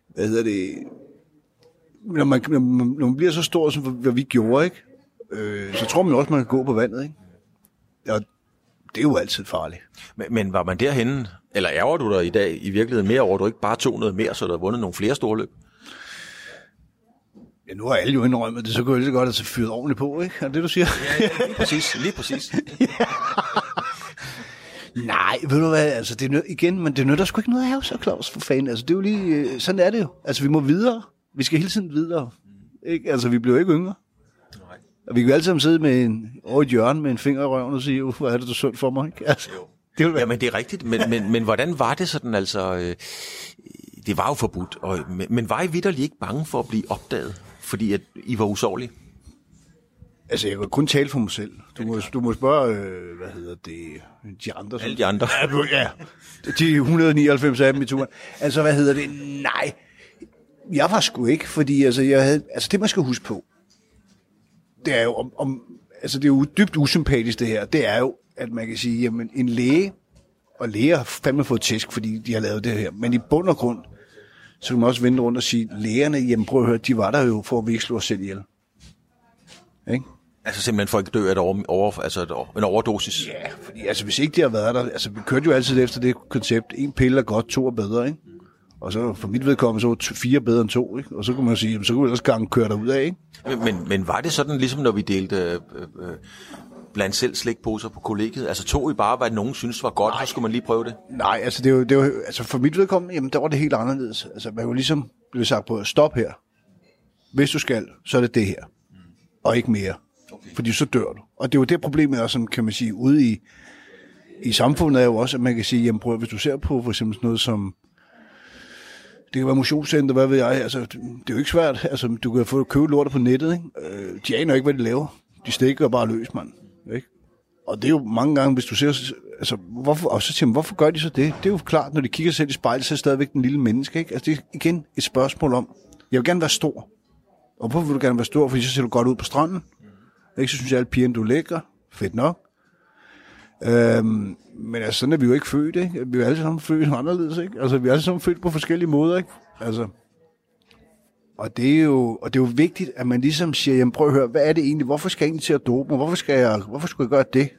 hvad hedder det, når man, når man, når man bliver så stor, som hvad vi gjorde, ikke? Øh, så tror man også, man kan gå på vandet, ikke? Og det er jo altid farligt. Men, men var man derhenne, eller ærger du dig i dag i virkeligheden mere over, at du ikke bare tog noget mere, så du havde vundet nogle flere store løb? Ja, nu har alle jo indrømmet det, så kunne jeg lige så godt have fyret ordentligt på, ikke? Er det du siger? Ja, lige præcis, lige præcis. [laughs] Nej, ved du hvad, altså det er nød, igen, men det nytter sgu ikke noget have så, Claus, for fanden. Altså det er jo lige, øh, sådan er det jo. Altså vi må videre. Vi skal hele tiden videre. Ikke? Altså vi bliver jo ikke yngre. Og vi kan jo alle sammen sidde med en, over et hjørne med en finger i røven og sige, "Uh, hvor er det så sundt for mig, ikke? Altså, det vil være, Ja, men det er rigtigt. Men, men, men hvordan var det sådan, altså... Øh, det var jo forbudt. Og, men, men var I vidderligt ikke bange for at blive opdaget? Fordi at I var usårlige? Altså, jeg kan kun tale for mig selv. Du må, du må spørge, øh, hvad hedder det, de andre. Alle de andre. Ja, du- ja. De 199 af dem i turen. Altså, hvad hedder det? Nej, jeg var sgu ikke, fordi altså, jeg havde, altså det, man skal huske på, det er jo, om, om, altså, det er jo dybt usympatisk, det her. Det er jo, at man kan sige, jamen, en læge, og læger har fandme fået tæsk, fordi de har lavet det her. Men i bund og grund, så kan man også vende rundt og sige, lægerne, jamen prøv at høre, de var der jo for at vi ikke slå os selv ihjel. Ikke? Altså simpelthen for at ikke dø af et over, over, altså et, over- en overdosis? Ja, fordi altså, hvis ikke de har været der, altså vi kørte jo altid efter det koncept, en pille er godt, to er bedre, ikke? Og så for mit vedkommende, så var fire bedre end to, ikke? Og så kunne man sige, jamen, så kunne vi ellers gang køre derud af, ikke? Men, men, men var det sådan, ligesom når vi delte øh, øh, blandt selv slikposer på kollegiet? Altså tog I bare, hvad nogen synes var godt, så skulle man lige prøve det? Nej, altså, det er jo, det er jo, altså for mit vedkommende, jamen der var det helt anderledes. Altså man var ligesom blev sagt på, stop her. Hvis du skal, så er det det her. Og ikke mere. Okay. Fordi så dør du. Og det er jo det problemet er, som kan man sige, ude i, i samfundet er jo også, at man kan sige, jamen prøv, hvis du ser på for eksempel sådan noget som, det kan være motionscenter, hvad ved jeg, altså det er jo ikke svært, altså du kan få købe lortet på nettet, ikke? Øh, de aner ikke, hvad de laver. De stikker bare løs, mand. Ikke? Og det er jo mange gange, hvis du ser, altså, hvorfor, og så siger man, hvorfor gør de så det? Det er jo klart, når de kigger selv i spejlet, så er det stadigvæk den lille menneske, ikke? Altså, det er igen et spørgsmål om, jeg vil gerne være stor. Og hvorfor vil du gerne være stor? Fordi så ser du godt ud på stranden. Ikke? Så synes jeg, at alle pigerne, du er lækker. Fedt nok. Øhm, men altså, sådan er vi jo ikke født, ikke? Vi er alle sammen født [laughs] anderledes, ikke? Altså, vi er alle sammen født på forskellige måder, ikke? Altså, og det, er jo, og det er jo vigtigt, at man ligesom siger, jamen prøv at høre, hvad er det egentlig? Hvorfor skal jeg egentlig til at dope mig? Hvorfor, skal jeg, hvorfor skulle jeg gøre det?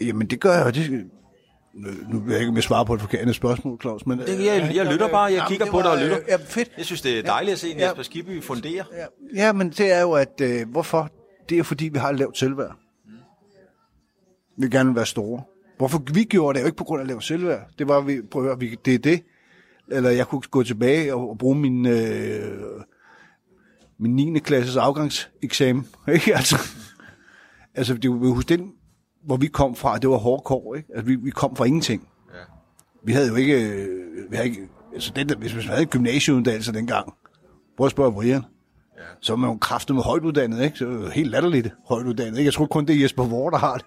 Jamen det gør jeg jo. Det, nu, ved jeg ikke, om jeg svarer på et forkert spørgsmål, Claus. Men, Det, jeg, jeg lytter bare, jeg Jamen, kigger på dig og lytter. øh, Ja, fedt. Jeg synes, det er dejligt at se Ja. Jesper Skibby fundere. Ja, ja, men det er jo, at øh, hvorfor? Det er fordi, vi har et lavt selvværd. Vi gerne være store. Hvorfor vi gjorde det, er jo ikke på grund af at lave selvværd. Det var, vi, prøv at høre, vi, det er det. Eller jeg kunne gå tilbage og, og bruge min, øh, min 9. klasses afgangseksamen. [laughs] Ikke? Altså, altså det var hos den, hvor vi kom fra, det var hårdkår. Ikke? Altså, vi, vi kom fra ingenting. Ja. Vi havde jo ikke, øh, vi havde ikke altså den, der, hvis man havde gymnasieuddannelse dengang, prøv at spørge Brian, ja. så var man jo kraftet med højtuddannet, ikke? Så helt latterligt højtuddannet, ikke? Jeg tror kun, det er Jesper Vore, der har det.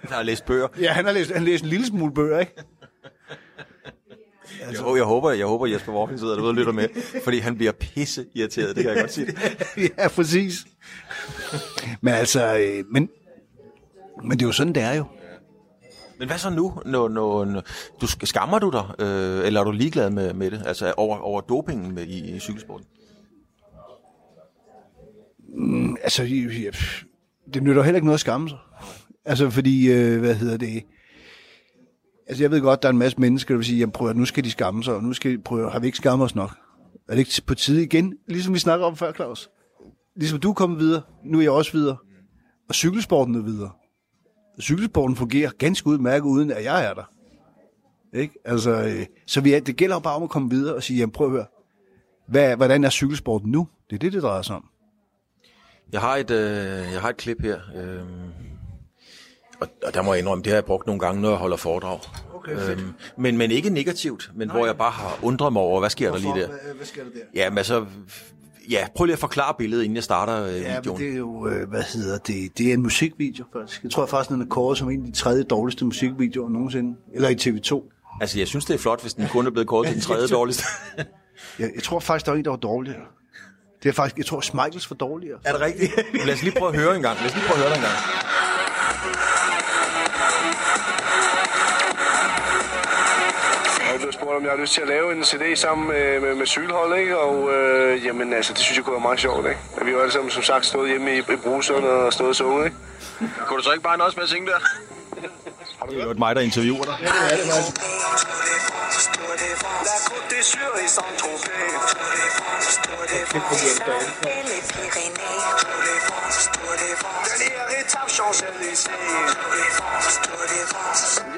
Han har læst bøger. Ja, han har læst, han læst en lille smule bøger, ikke? Altså. Jeg, jeg, håber, jeg håber, Jesper Walking sidder derude og lytter med, fordi han bliver pisse irriteret, det kan jeg godt sige. [laughs] ja, præcis. Men altså, øh, men, men det er jo sådan, det er jo. Men hvad så nu? Når, når, når, du skammer du dig, øh, eller er du ligeglad med, med det? Altså over, over dopingen med, i, i cykelsporten? Mm, altså, det nytter heller ikke noget at skamme sig. Altså, fordi, øh, hvad hedder det... Altså, jeg ved godt, der er en masse mennesker, der vil sige, jamen prøv at nu skal de skamme sig, og nu skal de prøve, har vi ikke skammet os nok? Er det ikke på tide igen? Ligesom vi snakker om før, Claus. Ligesom du er kommet videre, nu er jeg også videre. Og cykelsporten er videre. Cykelsporten fungerer ganske udmærket, uden at jeg er der. Ikke? Altså, øh, så vi er, det gælder bare om at komme videre og sige, jamen prøv at høre, hvad, hvordan er cykelsporten nu? Det er det, det drejer sig om. Jeg har et, øh, jeg har et klip her, øh, og, og der må jeg indrømme, det har jeg brugt nogle gange, når jeg holder foredrag. Okay, øhm, men, men ikke negativt, men Nej. hvor jeg bare har undret mig over, hvad sker Hvorfor? der lige der? Hvad, hvad sker der der? Ja, men altså, ja, prøv lige at forklare billedet, inden jeg starter øh, Ja, videoen. det er jo, øh, hvad hedder det, det er en musikvideo faktisk. Jeg tror faktisk, den er kåret som en af de tredje dårligste musikvideoer nogensinde. Eller i TV2. Altså, jeg synes, det er flot, hvis den kun er blevet kåret til den [laughs] tredje dårligste. Jeg, jeg tror faktisk, der var en, der var dårligere. Det er faktisk, jeg tror, Smichaels var dårligere. er det rigtigt? Lad os lige prøve at høre en gang. Lad os lige prøve at høre den en gang. Om jeg har lyst til at lave en CD sammen med, med, med cykelhold, ikke? Og øh, jamen, altså, det synes jeg kunne være meget sjovt, ikke? At vi jo alle sammen, som sagt, stået hjemme i, i bruseren og stået og sunget, ikke? Kunne du så ikke bare nøjes med at synge der? Det er jo mig, der interviewer dig. Jeg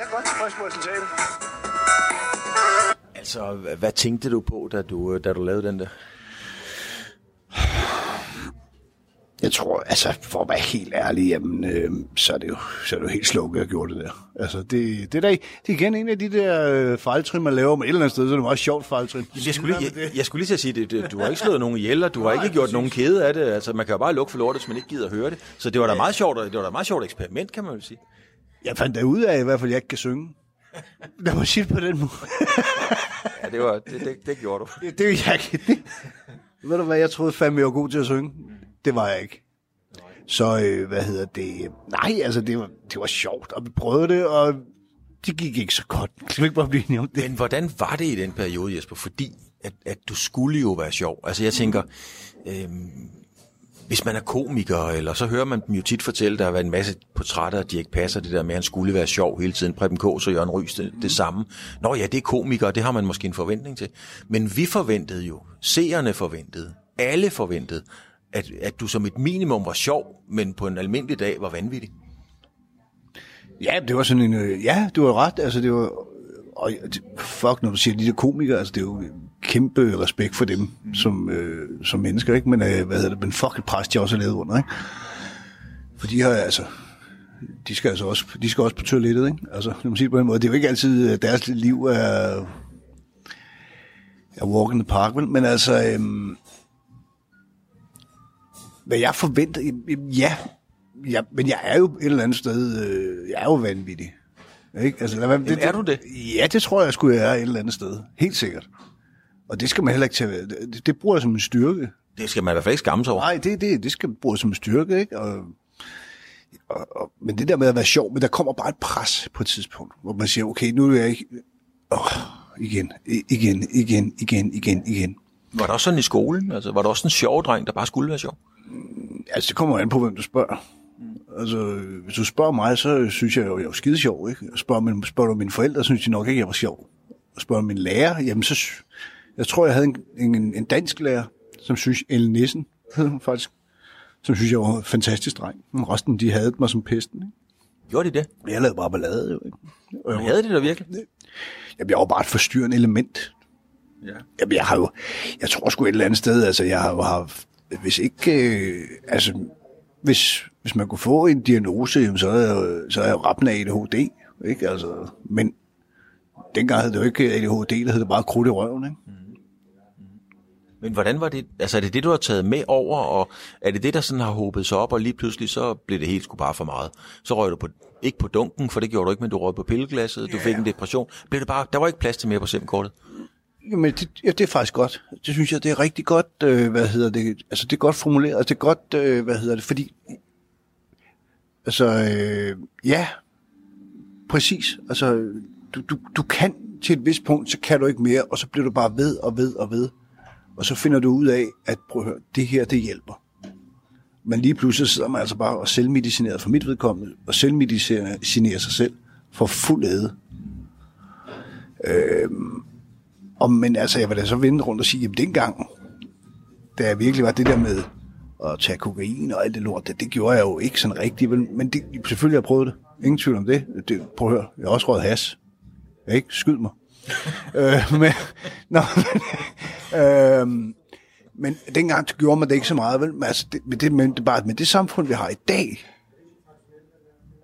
er godt tilfreds med resultatet. Altså, hvad, tænkte du på, da du, da du lavede den der? Jeg tror, altså for at være helt ærlig, jamen, øh, så, er det jo, så er det jo helt slukket at gjorde det der. Altså, det, det, er da, det er igen en af de der øh, fejltrin, man laver med et eller andet sted, så er det meget sjovt fejltrin. Jeg skulle, lige, jeg, jeg skulle lige til at sige, det, det, du har ikke slået nogen ihjel, og du har ikke gjort nogen kede af det. Altså, man kan jo bare lukke for lortet, hvis man ikke gider at høre det. Så det var da meget sjovt, det var da meget sjovt eksperiment, kan man jo sige. Jeg fandt da ud af i hvert fald, at jeg ikke kan synge. Der var shit på den måde. Ja, det, var, det, det, det gjorde du. [laughs] det, det er jeg ikke. Det, ved du hvad, jeg troede fandme, jeg var god til at synge. Det var jeg ikke. Så, øh, hvad hedder det? Nej, altså, det var, det var sjovt, og vi prøvede det, og det gik ikke så godt. Kan vi ikke bare blive enige om det? Men hvordan var det i den periode, Jesper? Fordi at, at du skulle jo være sjov. Altså jeg tænker, øhm, hvis man er komiker, eller så hører man dem jo tit fortælle, der har været en masse portrætter af Dirk Passer, det der med, at han skulle være sjov hele tiden. Preben Kås og Jørgen Rys, det, det samme. Nå ja, det er komikere, det har man måske en forventning til. Men vi forventede jo, seerne forventede, alle forventede, at, at du som et minimum var sjov, men på en almindelig dag var vanvittig. Ja, det var sådan en... Øh, ja, du har ret. Altså, det var... Og, fuck, når du siger de der komikere, altså, det er jo kæmpe respekt for dem som, øh, som mennesker, ikke? Men, øh, hvad hedder det? Men fuck et pres, de også har lavet under, ikke? For de har altså... De skal altså også, de skal også på toilettet, ikke? Altså, når man siger det på den måde. Det er jo ikke altid, at deres liv er, er walk in the park, vel? Men altså... Øhm, hvad jeg forventer, ja, ja, men jeg er jo et eller andet sted, øh, jeg er jo vanvittig. Ikke? Altså, lad, Jamen, er du det? Ja, det tror jeg skulle jeg er et eller andet sted. Helt sikkert. Og det skal man heller ikke tage, det, det bruger jeg som en styrke. Det skal man i hvert fald ikke skamme sig over. Nej, det, det, det skal man bruge som en styrke, ikke? Og, og, og, men det der med at være sjov, men der kommer bare et pres på et tidspunkt, hvor man siger, okay, nu er jeg ikke... Åh, igen, igen, igen, igen, igen, igen. Var det også sådan i skolen? Altså, var du også en sjov dreng, der bare skulle være sjov? Altså, det kommer an på, hvem du spørger. Altså, hvis du spørger mig, så synes jeg jo, jeg er skide sjov, ikke? Spørger, min, spørger du mine forældre, synes de nok ikke, jeg var sjov. Spørger min lærer, jamen så... Jeg tror, jeg havde en, en, en dansk lærer, som synes, Ellen Nissen, hed hun faktisk, som synes, jeg var en fantastisk dreng. Men resten, de havde mig som pesten, ikke? Gjorde de det? Jeg lavede bare ballade, jo. Ikke? Og Men havde de det virkelig? Jamen, jeg var bare et forstyrrende element. Ja. Jamen, jeg har jo, jeg tror sgu et eller andet sted, altså, jeg har jo haft, hvis ikke, øh, altså, hvis, hvis man kunne få en diagnose, jamen, så er jeg, så er jeg jo rappen af ADHD, ikke? Altså, men dengang hed det jo ikke ADHD, der hed det bare krudt i røven, ikke? Men hvordan var det? Altså er det det, du har taget med over, og er det det, der sådan har håbet sig op, og lige pludselig så blev det helt sgu bare for meget? Så røg du på, ikke på dunken, for det gjorde du ikke, men du røg på pilleglasset, du fik en depression. Blev det bare, der var ikke plads til mere på SIM-kortet? Jamen, det, ja, det er faktisk godt. Det synes jeg, det er rigtig godt, øh, hvad hedder det, altså det er godt formuleret, altså det er godt, øh, hvad hedder det, fordi, altså, øh, ja, præcis, altså, du, du, du kan til et vist punkt, så kan du ikke mere, og så bliver du bare ved og ved og ved, og så finder du ud af, at prøv at høre, det her, det hjælper. Men lige pludselig sidder man altså bare og selvmedicinerer for mit vedkommende, og selvmedicinerer sig selv for fuld æde. Øhm, og, men altså, jeg vil da så vende rundt og sige, jamen dengang, da jeg virkelig var det der med at tage kokain og alt det lort, det, det gjorde jeg jo ikke sådan rigtigt, vel? men det, selvfølgelig har jeg prøvet det. Ingen tvivl om det. det prøv at høre, jeg har også røget has. Jeg ikke? Skyd mig. [laughs] øh, men, nå, men, øh, men dengang gjorde man det ikke så meget, vel? Men, altså, det, men, det, men, det, bare, men det samfund, vi har i dag,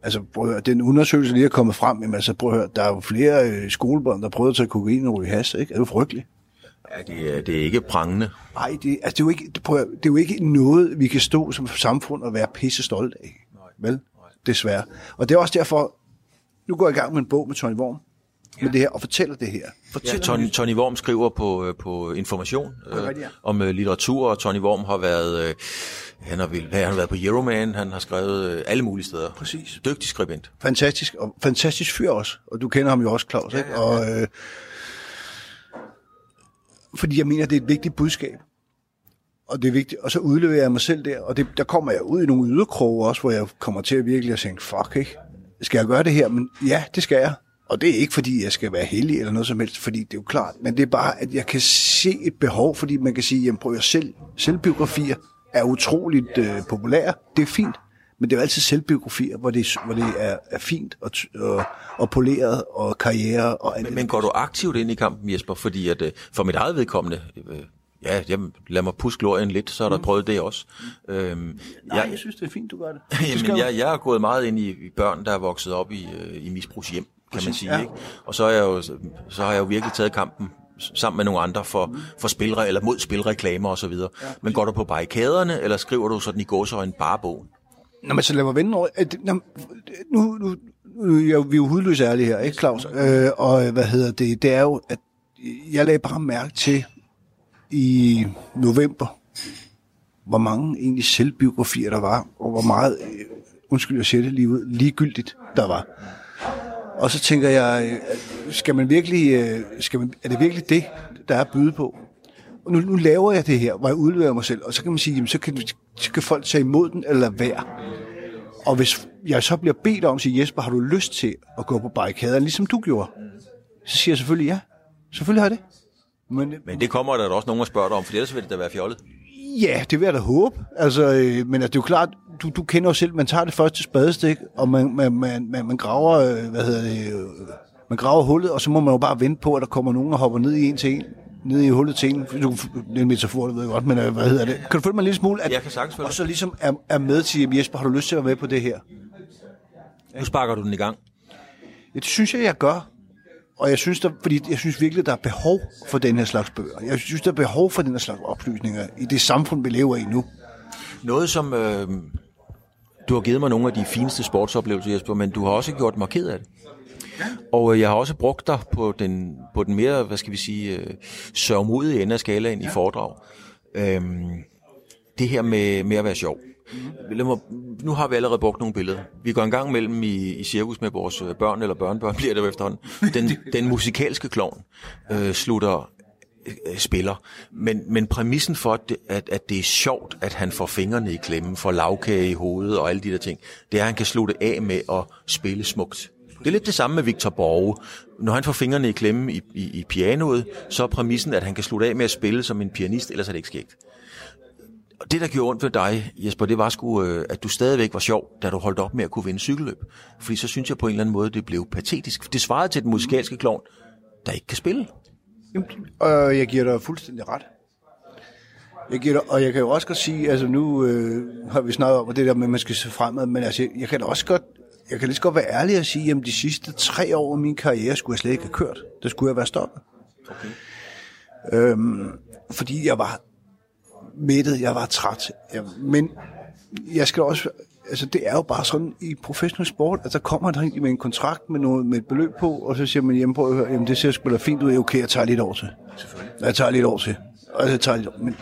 Altså, prøv at høre, den undersøgelse lige er kommet frem, jamen, altså, prøv at høre, der er jo flere øh, skolebørn, der prøver at tage kokain og ryge has, ikke? Er det frygteligt? Ja, det er, det er ikke prangende. Nej, det, altså, det, er jo ikke, det, prøv at, det er jo ikke noget, vi kan stå som samfund og være pisse stolte af. Nej. Vel? Desværre. Og det er også derfor, nu går jeg i gang med en bog med Tony Worm. Med det her, og fortæller det her. Ja, Fortæller Tony, Tony Worm skriver på, øh, på Information øh, rigtigt, ja. om øh, litteratur, og Tony Worm har været, øh, han, har, vil- han har været på Euroman, han har skrevet øh, alle mulige steder. Præcis. Dygtig skribent. Fantastisk, og fantastisk fyr også. Og du kender ham jo også, Claus, ikke? Og, øh, fordi jeg mener, det er et vigtigt budskab. Og det er vigtigt. Og så udleverer jeg mig selv der, og det, der kommer jeg ud i nogle yderkroge også, hvor jeg kommer til at virkelig at tænke, fuck, ikke? Skal jeg gøre det her? Men ja, det skal jeg. Og det er ikke, fordi jeg skal være heldig eller noget som helst, fordi det er jo klart, men det er bare, at jeg kan se et behov, fordi man kan sige, jamen prøv at selv, selvbiografier er utroligt øh, populære. Det er fint, men det er jo altid selvbiografier, hvor det, hvor det er, er fint og, og, og poleret og karriere og alt Men, men går du aktivt ind i kampen, Jesper? Fordi at, øh, for mit eget vedkommende, øh, ja, jamen, lad mig puske glorien lidt, så har der prøvet det også. Øhm, Nej, jeg synes, det er fint, du gør det. [laughs] Jamen, jeg, jeg er gået meget ind i, i børn, der er vokset op i, øh, i misbrugshjem, kan man sige. ja. Ikke? Og så, er jeg jo, så har jeg jo virkelig taget kampen sammen med nogle andre for, mm. for spilre, eller mod spilreklamer osv. Ja, Men går du på barrikaderne, eller skriver du sådan i gåsøjne bare bogen? Nå, men så lad mig vende over. at- nå, Nu, nu, nu jeg, vi er jo hudløse ærlige her, ikke Claus? Øh, og hvad hedder det? Det er jo, at jeg lagde bare mærke til i november, hvor mange egentlig selvbiografier der var, og hvor meget, øh, undskyld jeg siger det lige ud, ligegyldigt der var. Og så tænker jeg, skal man virkelig, øh, skal man, er det virkelig det, der er at byde på? Og nu, nu laver jeg det her, hvor jeg udleverer mig selv, og så kan man sige, jamen, så, kan, så kan folk tage imod den eller være. Og hvis jeg så bliver bedt om at sige, Jesper, har du lyst til at gå på barrikaderne, ligesom du gjorde? Så siger jeg selvfølgelig ja. Selvfølgelig har jeg det. Men, Men det kommer der også nogen og spørger dig om, for ellers vil det da være fjollet. Ja, det vil jeg da håbe. Altså, øh, men altså, det er jo klart, du, du kender jo selv, man tager det første spadestik, og man, man, man, man, man graver, øh, hvad hedder det, øh, man graver hullet, og så må man jo bare vente på, at der kommer nogen og hopper ned i en til en, ned i hullet til en. Du, det er en metafor, det ved jeg godt, men øh, hvad hedder det? Kan du følge mig en lille smule? At, Jeg kan sagtens følge. Og så ligesom er, er med til, jamen, Jesper, har du lyst til at være med på det her? Nu sparker du den i gang. Ja, det synes jeg, jeg gør. Og jeg synes, der, fordi jeg synes virkelig, der er behov for den her slags bøger. Jeg synes, der er behov for den her slags oplysninger i det samfund, vi lever i nu. Noget som... Øh, du har givet mig nogle af de fineste sportsoplevelser, Jesper, men du har også gjort mig ked af det. Og øh, jeg har også brugt dig på den, på den mere, hvad skal vi sige, øh, sørgmodige ende af skalaen i foredrag. Øhm, det her med, med at være sjov. Mm. mig, nu har vi allerede brugt nogle billeder. Vi går en gang mellem i, i cirkus med vores øh, børn eller børnebørn, [laughs] bliver det jo efterhånden. Den, den musikalske klovn øh, slutter øh, spiller. Men, men præmissen for, at det, at, at det er sjovt, at han får fingrene i klemmen, får lavkage i hovedet og alle de der ting, det er, at han kan slutte af med at spille smukt. Det er lidt det samme med Victor Borge. Når han får fingrene i klemmen i, i, i pianoet, så er præmissen, at han kan slutte af med at spille som en pianist, ellers er det ikke skægt. Og det der gjorde ondt ved dig, Jesper, det var sgu, øh, at du stadigvæk var sjov, da du holdt op med at kunne vinde cykelløb. Fordi så synes jeg på en eller anden måde, det blev patetisk. Det svarede til den musikalske klovn, der ikke kan spille. Jamen, og jeg giver dig fuldstændig ret. Jeg giver dig, og jeg kan jo også godt sige, altså nu øh, har vi snakket om det der med, at man skal se fremad, men altså, jeg kan da også godt, jeg kan lige så godt være ærlig og sige, at de sidste tre år af min karriere skulle jeg slet ikke have kørt. Der skulle jeg være stoppet. Okay. Øhm, fordi jeg var mættet, jeg var træt. Jeg, men jeg skal også, altså det er jo bare sådan i professionel sport, at der kommer der med en kontrakt med, noget, med et beløb på, og så siger man hjemme på, jamen det ser sgu da fint ud, okay, jeg tager lidt år til. Selvfølgelig. Jeg tager lidt år til. Og jeg tager lidt år. Men,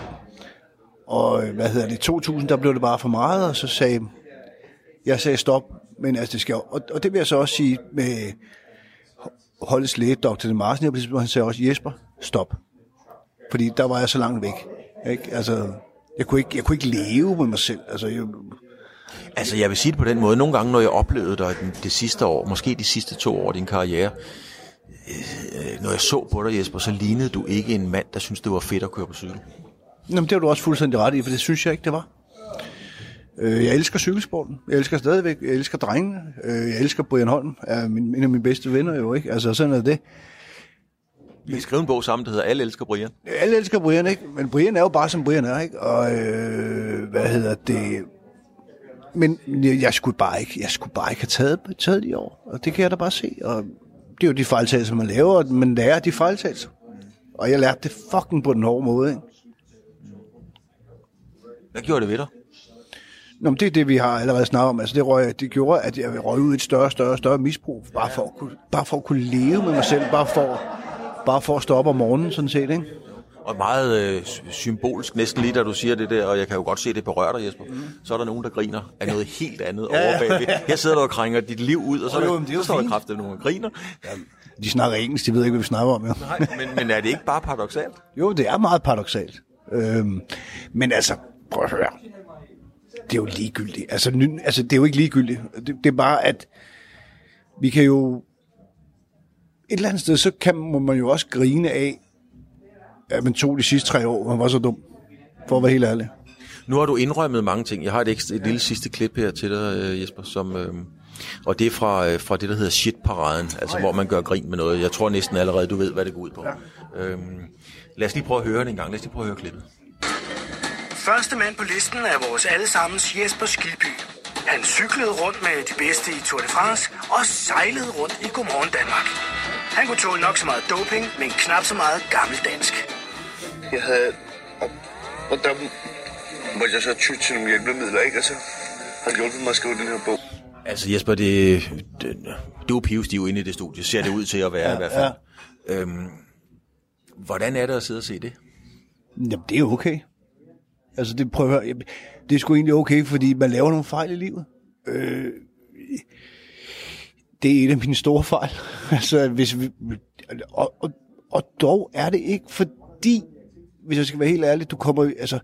og hvad hedder det, 2000, der blev det bare for meget, og så sagde jeg sagde stop, men altså det skal og, og det vil jeg så også sige med holdets læge, Dr. Marsen, han sagde også, Jesper, stop. Fordi der var jeg så langt væk. Ikke? Altså, jeg kunne, ikke, jeg kunne ikke leve med mig selv. Altså, jeg... altså, jeg vil sige det på den måde. Nogle gange, når jeg oplevede dig det sidste år, måske de sidste to år af din karriere, øh, når jeg så på dig, Jesper, så lignede du ikke en mand, der synes det var fedt at køre på cykel. Jamen, det har du også fuldstændig ret i, for det synes jeg ikke, det var. Øh, jeg elsker cykelsporten. Jeg elsker stadigvæk. Jeg elsker drengene. Øh, jeg elsker Brian Holm. Er min, en af mine bedste venner jo, ikke? Altså, sådan er det. Vi kan skrive en bog sammen, der hedder Alle elsker Brian. Alle elsker Brian, ikke? Men Brian er jo bare, som Brian er, ikke? Og øh, hvad hedder det? Men jeg skulle bare ikke, jeg skulle bare ikke have taget, taget de år. Og det kan jeg da bare se. Og det er jo de fejltagelser, man laver, og man lærer de fejltagelser. Og jeg lærte det fucking på den hårde måde, ikke? Hvad gjorde det ved dig? Nå, men det er det, vi har allerede snakket om. Altså, det, røg, det gjorde, at jeg røg ud i et større, større, større misbrug. Bare for, at kunne, bare for at kunne leve med mig selv. Bare for, bare for at stå op om morgenen, sådan set, ikke? Og meget øh, symbolsk, næsten lige da du siger det der, og jeg kan jo godt se, det berører dig, Jesper. Mm. Så er der nogen, der griner af noget helt andet ja, over bagved. Her sidder du og krænger dit liv ud, og så, oh, jo, der, så står der kraftigt nogen, griner. Ja, de snakker engelsk, de ved ikke, hvad vi snakker om. Jo. Nej, men, men er det ikke bare paradoxalt? Jo, det er meget paradoxalt. Øhm, men altså, prøv at høre. Det er jo ligegyldigt. Altså, ny, altså det er jo ikke ligegyldigt. Det, det er bare, at vi kan jo et eller andet sted, så kan, må man jo også grine af, at man tog de sidste tre år, man var så dum, for at være helt ærlig. Nu har du indrømmet mange ting. Jeg har et, ekstra, et lille sidste klip her til dig, øh, Jesper, som, øh, og det er fra, øh, fra det, der hedder shit-paraden, altså oh, ja. hvor man gør grin med noget. Jeg tror næsten allerede, du ved, hvad det går ud på. Ja. Øhm, lad os lige prøve at høre det en gang. Lad os lige prøve at høre klippet. Første mand på listen er vores allesammens Jesper Skilby. Han cyklede rundt med de bedste i Tour de France og sejlede rundt i Godmorgen Danmark. Han kunne tåle nok så meget doping, men knap så meget gammeldansk. Jeg havde... Og, og der måtte jeg så ty til nogle hjælpemidler, ikke? Altså, har hjulpet mig at skrive den her bog. Altså Jesper, det, det, du er pivstiv inde i det studie, ser det ud til at være ja, i hvert fald. Ja. Øhm, hvordan er det at sidde og se det? Jamen, det er okay. Altså, det, prøv at høre, det er sgu egentlig okay, fordi man laver nogle fejl i livet. Øh, det er et af mine store fejl. [laughs] altså, hvis vi, og, og, og dog er det ikke fordi, hvis jeg skal være helt ærlig, du kommer, altså,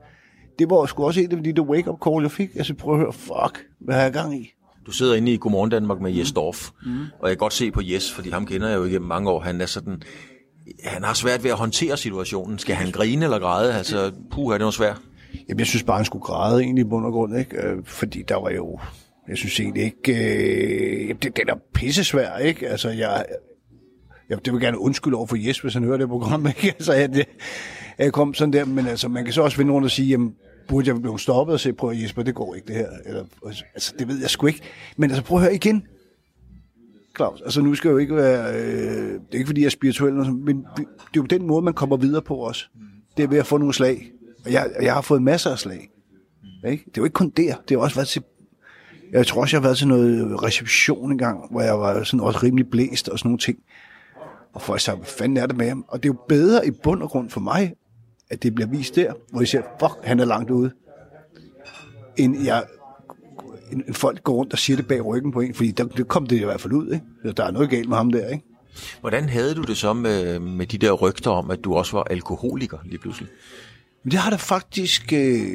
det var sgu også en af de der wake-up call, jeg fik. Altså, prøv at høre, fuck, hvad har jeg gang i? Du sidder inde i Godmorgen Danmark med Jes Dorf, mm. og jeg kan godt se på Jes, fordi ham kender jeg jo igennem mange år. Han er sådan, han har svært ved at håndtere situationen. Skal han grine eller græde? Altså, puh, er det noget svært? Jamen, jeg synes bare, han skulle græde egentlig i bund og grund, ikke? Øh, fordi der var jo... Jeg synes egentlig ikke... Øh, det, det er pisse svært, ikke? Altså, jeg... Jeg det vil gerne undskylde over for Jes, hvis han hører det program, [laughs] ikke? Altså, jeg, det, jeg kom sådan der, men altså, man kan så også finde rundt og sige, jamen, burde jeg blive stoppet og se, prøv Jesper, det går ikke det her. Eller, altså, altså, det ved jeg sgu ikke. Men altså, prøv at høre igen. Claus, altså nu skal jeg jo ikke være, øh, det er ikke fordi jeg er spirituel, men det er jo den måde, man kommer videre på os. Det er ved at få nogle slag. Og jeg, jeg har fået masser af slag. Ikke? Det er jo ikke kun der. Det har også været til... Jeg tror også, jeg har været til noget reception engang, hvor jeg var sådan også rimelig blæst og sådan nogle ting. Og folk sagde, hvad fanden er det med ham? Og det er jo bedre i bund og grund for mig, at det bliver vist der, hvor jeg siger, fuck, han er langt ude. End jeg, en, folk går rundt og siger det bag ryggen på en, fordi der, det kom det i hvert fald ud, ikke? Der er noget galt med ham der, ikke? Hvordan havde du det så med, med de der rygter om, at du også var alkoholiker lige pludselig? Men det har det faktisk... Øh,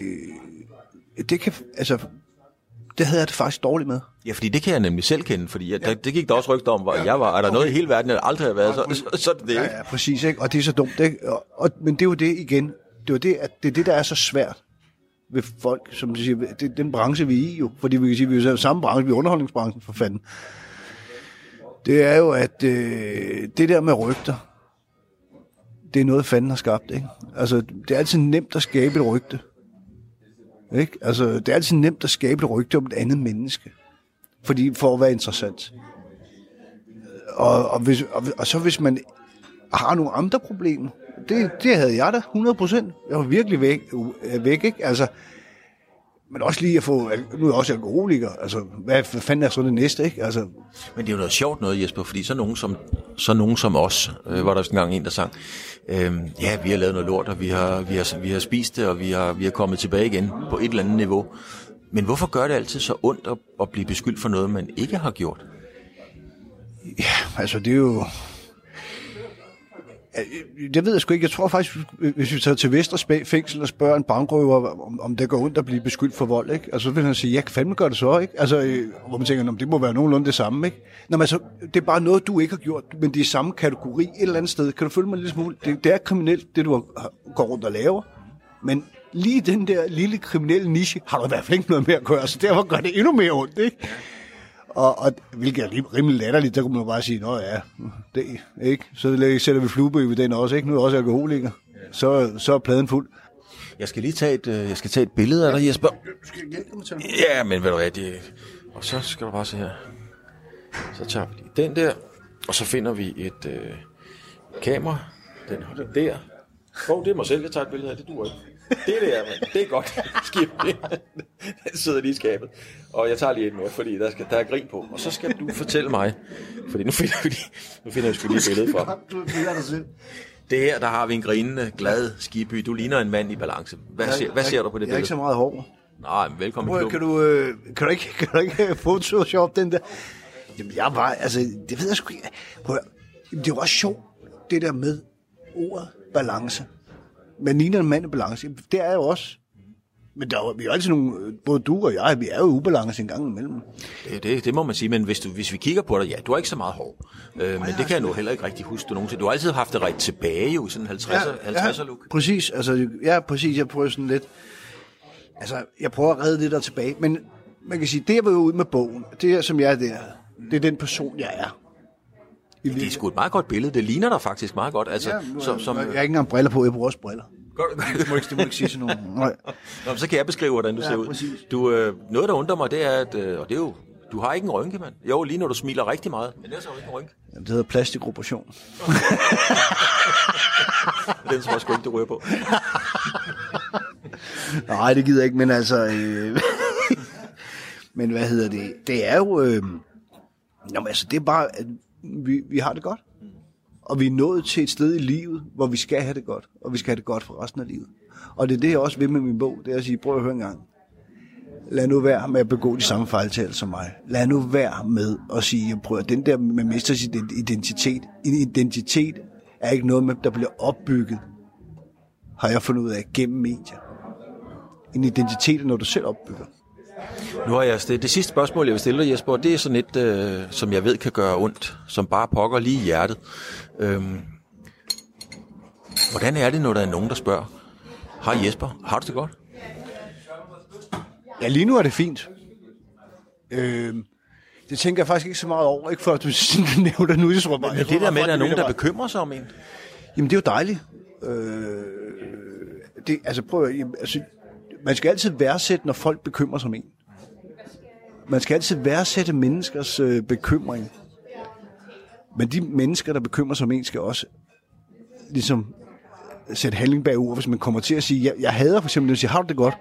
det kan, altså, det havde jeg det faktisk dårligt med. Ja, fordi det kan jeg nemlig selv kende, fordi jeg, ja. det, det gik der også rygter om, hvor ja. jeg var. Er der okay. noget i hele verden, jeg aldrig har været, så, så, så er det ikke? Ja, ja, præcis, ikke? Og det er så dumt, ikke? Og, og, men det er jo det igen. Det er det, at det er det, der er så svært. ved folk, som siger, det er den branche, vi er i jo. Fordi vi kan sige, vi er jo samme branche, vi er underholdningsbranchen for fanden. Det er jo, at øh, det der med rygter, det er noget, fanden har skabt. Ikke? Altså, det er altid nemt at skabe et rygte. Ikke? Altså, det er altid nemt at skabe et rygte om et andet menneske. Fordi for at være interessant. Og, og, hvis, og, og så hvis man har nogle andre problemer, det, det havde jeg da, 100%. Jeg var virkelig væk, væk ikke? Altså, men også lige at få, nu er jeg også alkoholiker, altså, hvad fanden er så det næste, ikke? Altså, Men det er jo noget sjovt noget, Jesper, fordi så nogen som, så nogen som os, øh, var der sådan engang en, der sang, øh, ja, vi har lavet noget lort, og vi har, vi har, vi har spist det, og vi har, vi har kommet tilbage igen på et eller andet niveau. Men hvorfor gør det altid så ondt at, at blive beskyldt for noget, man ikke har gjort? ja, altså det er jo... Jeg Det ved jeg sgu ikke. Jeg tror faktisk, hvis vi tager til Vester fængsel og spørger en bankrøver, om, om det går ondt at blive beskyldt for vold, ikke? Altså, så vil han sige, ja, fandme gør det så, ikke? Altså, øh, hvor man tænker, det må være nogenlunde det samme, ikke? Nå, men altså, det er bare noget, du ikke har gjort, men det er samme kategori et eller andet sted. Kan du følge mig lidt smule? Det, det er kriminelt, det du har- går rundt og laver, men lige den der lille kriminelle niche har du i hvert fald ikke noget med at gøre, så derfor gør det endnu mere ondt, ikke? Og, og hvilket er rim- rimelig latterligt, der kunne man jo bare sige, nå ja, det, ikke? så sætter vi fluebe ved den også, ikke? Nu er jeg også alkoholiker. Så, så er pladen fuld. Jeg skal lige tage et, øh, jeg skal tage et billede af dig, Jesper. Ja, men ved du hvad, det... Og så skal du bare se her. Så tager vi lige den der, og så finder vi et øh, kamera. Den holder der. Åh, oh, det er mig selv, jeg tager et billede af. Det duer ikke. Det der, mand. Det er godt. Skib. Den sidder lige i skabet. Og jeg tager lige et mere, fordi der, skal, der er grin på. Og så skal du fortælle mig, fordi nu finder vi lige, nu finder vi sgu lige et billede fra. Det her, der har vi en grinende, glad skiby. Du ligner en mand i balance. Hvad, ser, hvad ser du på det Jeg er ikke så billede? meget hård. Nej, men velkommen Prøv, kan du, øh, kan du ikke, kan du ikke [laughs] photoshop den der? Jamen, jeg var, altså, det ved jeg sgu ikke. Prøv, det er også sjovt, det der med ordet balance. Men ligner en mand i balance, det er jo også. Men der er, vi er jo altid nogle, både du og jeg, vi er jo ubalance en gang imellem. Det, det, det må man sige, men hvis, du, hvis vi kigger på dig, ja, du er ikke så meget hård. Øh, men det kan jeg nu heller ikke rigtig huske, du nogensinde. Du har altid haft det ret tilbage jo, i sådan en 50'er 50'er look. præcis. Altså, ja, præcis. Jeg prøver sådan lidt... Altså, jeg prøver at redde det der tilbage. Men man kan sige, det jeg var ude med bogen, det er, som jeg er der, det er den person, jeg er. I Det er sgu et meget godt billede. Det ligner dig faktisk meget godt. Altså, Ja, nu, som, som, jeg har ikke engang briller på, jeg bruger også briller. Godt, [laughs] Det må ikke, det må ikke sige til nogen. Nej. Nå, så kan jeg beskrive, hvordan du Ja, ser ud. præcis. Du, øh, noget, der undrer mig, det er, at, øh, og det er jo, du har ikke en rynke, mand. Jo, lige når du smiler rigtig meget, men det er så ikke en rynke. Jamen, det hedder plastikoperation. [laughs] Den tror jeg sgu ikke, du rører på. [laughs] Nej, det gider jeg ikke, men altså... Øh, men hvad hedder det? Det er jo... Øh, jamen, altså, det er bare, vi, vi har det godt. Og vi er nået til et sted i livet, hvor vi skal have det godt. Og vi skal have det godt for resten af livet. Og det er det, jeg også vil med min bog. Det er at sige, prøv at høre en gang. Lad nu være med at begå de samme fejltal som mig. Lad nu være med at sige, prøv at den der, man mister sin identitet. En identitet er ikke noget, med, der bliver opbygget, har jeg fundet ud af, gennem medier. En identitet er noget, du selv opbygger. Nu har jeg det, det sidste spørgsmål, jeg vil stille dig, Jesper, det er sådan et, øh, som jeg ved kan gøre ondt, som bare pokker lige i hjertet. Øhm, hvordan er det, når der er nogen, der spørger, Hej Jesper, har du det godt? Ja, lige nu er det fint. Øh, det tænker jeg faktisk ikke så meget over, ikke for at du [laughs] nævner det nu. Jeg tror bare, Men det tror der med, at der er nogen, der bekymrer sig om en. Jamen, det er jo dejligt. Øh, det, altså, prøv at, jamen, altså, man skal altid værdsætte, når folk bekymrer sig om en. Man skal altid værdsætte menneskers øh, bekymring. Men de mennesker, der bekymrer sig om en, skal også ligesom sætte handling bag ord, hvis man kommer til at sige, jeg, jeg hader for eksempel, at sige, har du det godt?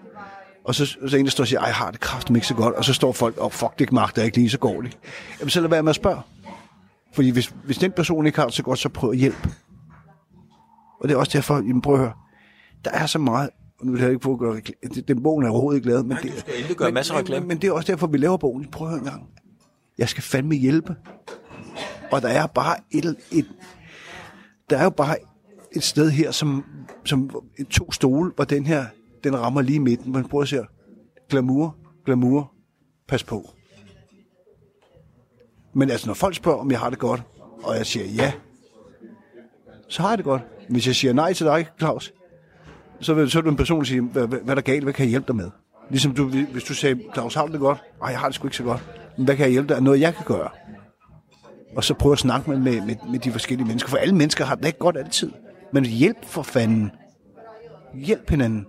Og så, så en, der står og siger, jeg har det kraftigt ikke så godt. Og så står folk, og oh, fuck, det magter jeg ikke lige, så går det. Jamen, så lad være med at spørge. Fordi hvis, hvis den person ikke har det så godt, så prøv at hjælpe. Og det er også derfor, jamen prøv at høre, der er så meget, nu vil jeg ikke få at gøre rekla- det- den bogen er overhovedet ikke lavet, men, Nej, det, du skal endelig gøre men, masser af reklame. men, men det er også derfor, vi laver bogen. Prøv at høre en gang. Jeg skal fandme hjælpe. Og der er bare et, et der er jo bare et sted her, som, som to stole, hvor den her, den rammer lige midten. Man prøver at se, glamour, glamour, pas på. Men altså, når folk spørger, om jeg har det godt, og jeg siger ja, så har jeg det godt. Hvis jeg siger nej til dig, Claus, så vil, så vil en person sige, hvad, hvad, hvad er der galt, hvad kan jeg hjælpe dig med? Ligesom du, hvis du sagde, Claus, har du det godt? Nej, jeg har det sgu ikke så godt. Men hvad kan jeg hjælpe dig? Er noget, jeg kan gøre? Og så prøve at snakke med, med, med, med de forskellige mennesker. For alle mennesker har det ikke godt altid. Men hjælp for fanden. Hjælp hinanden.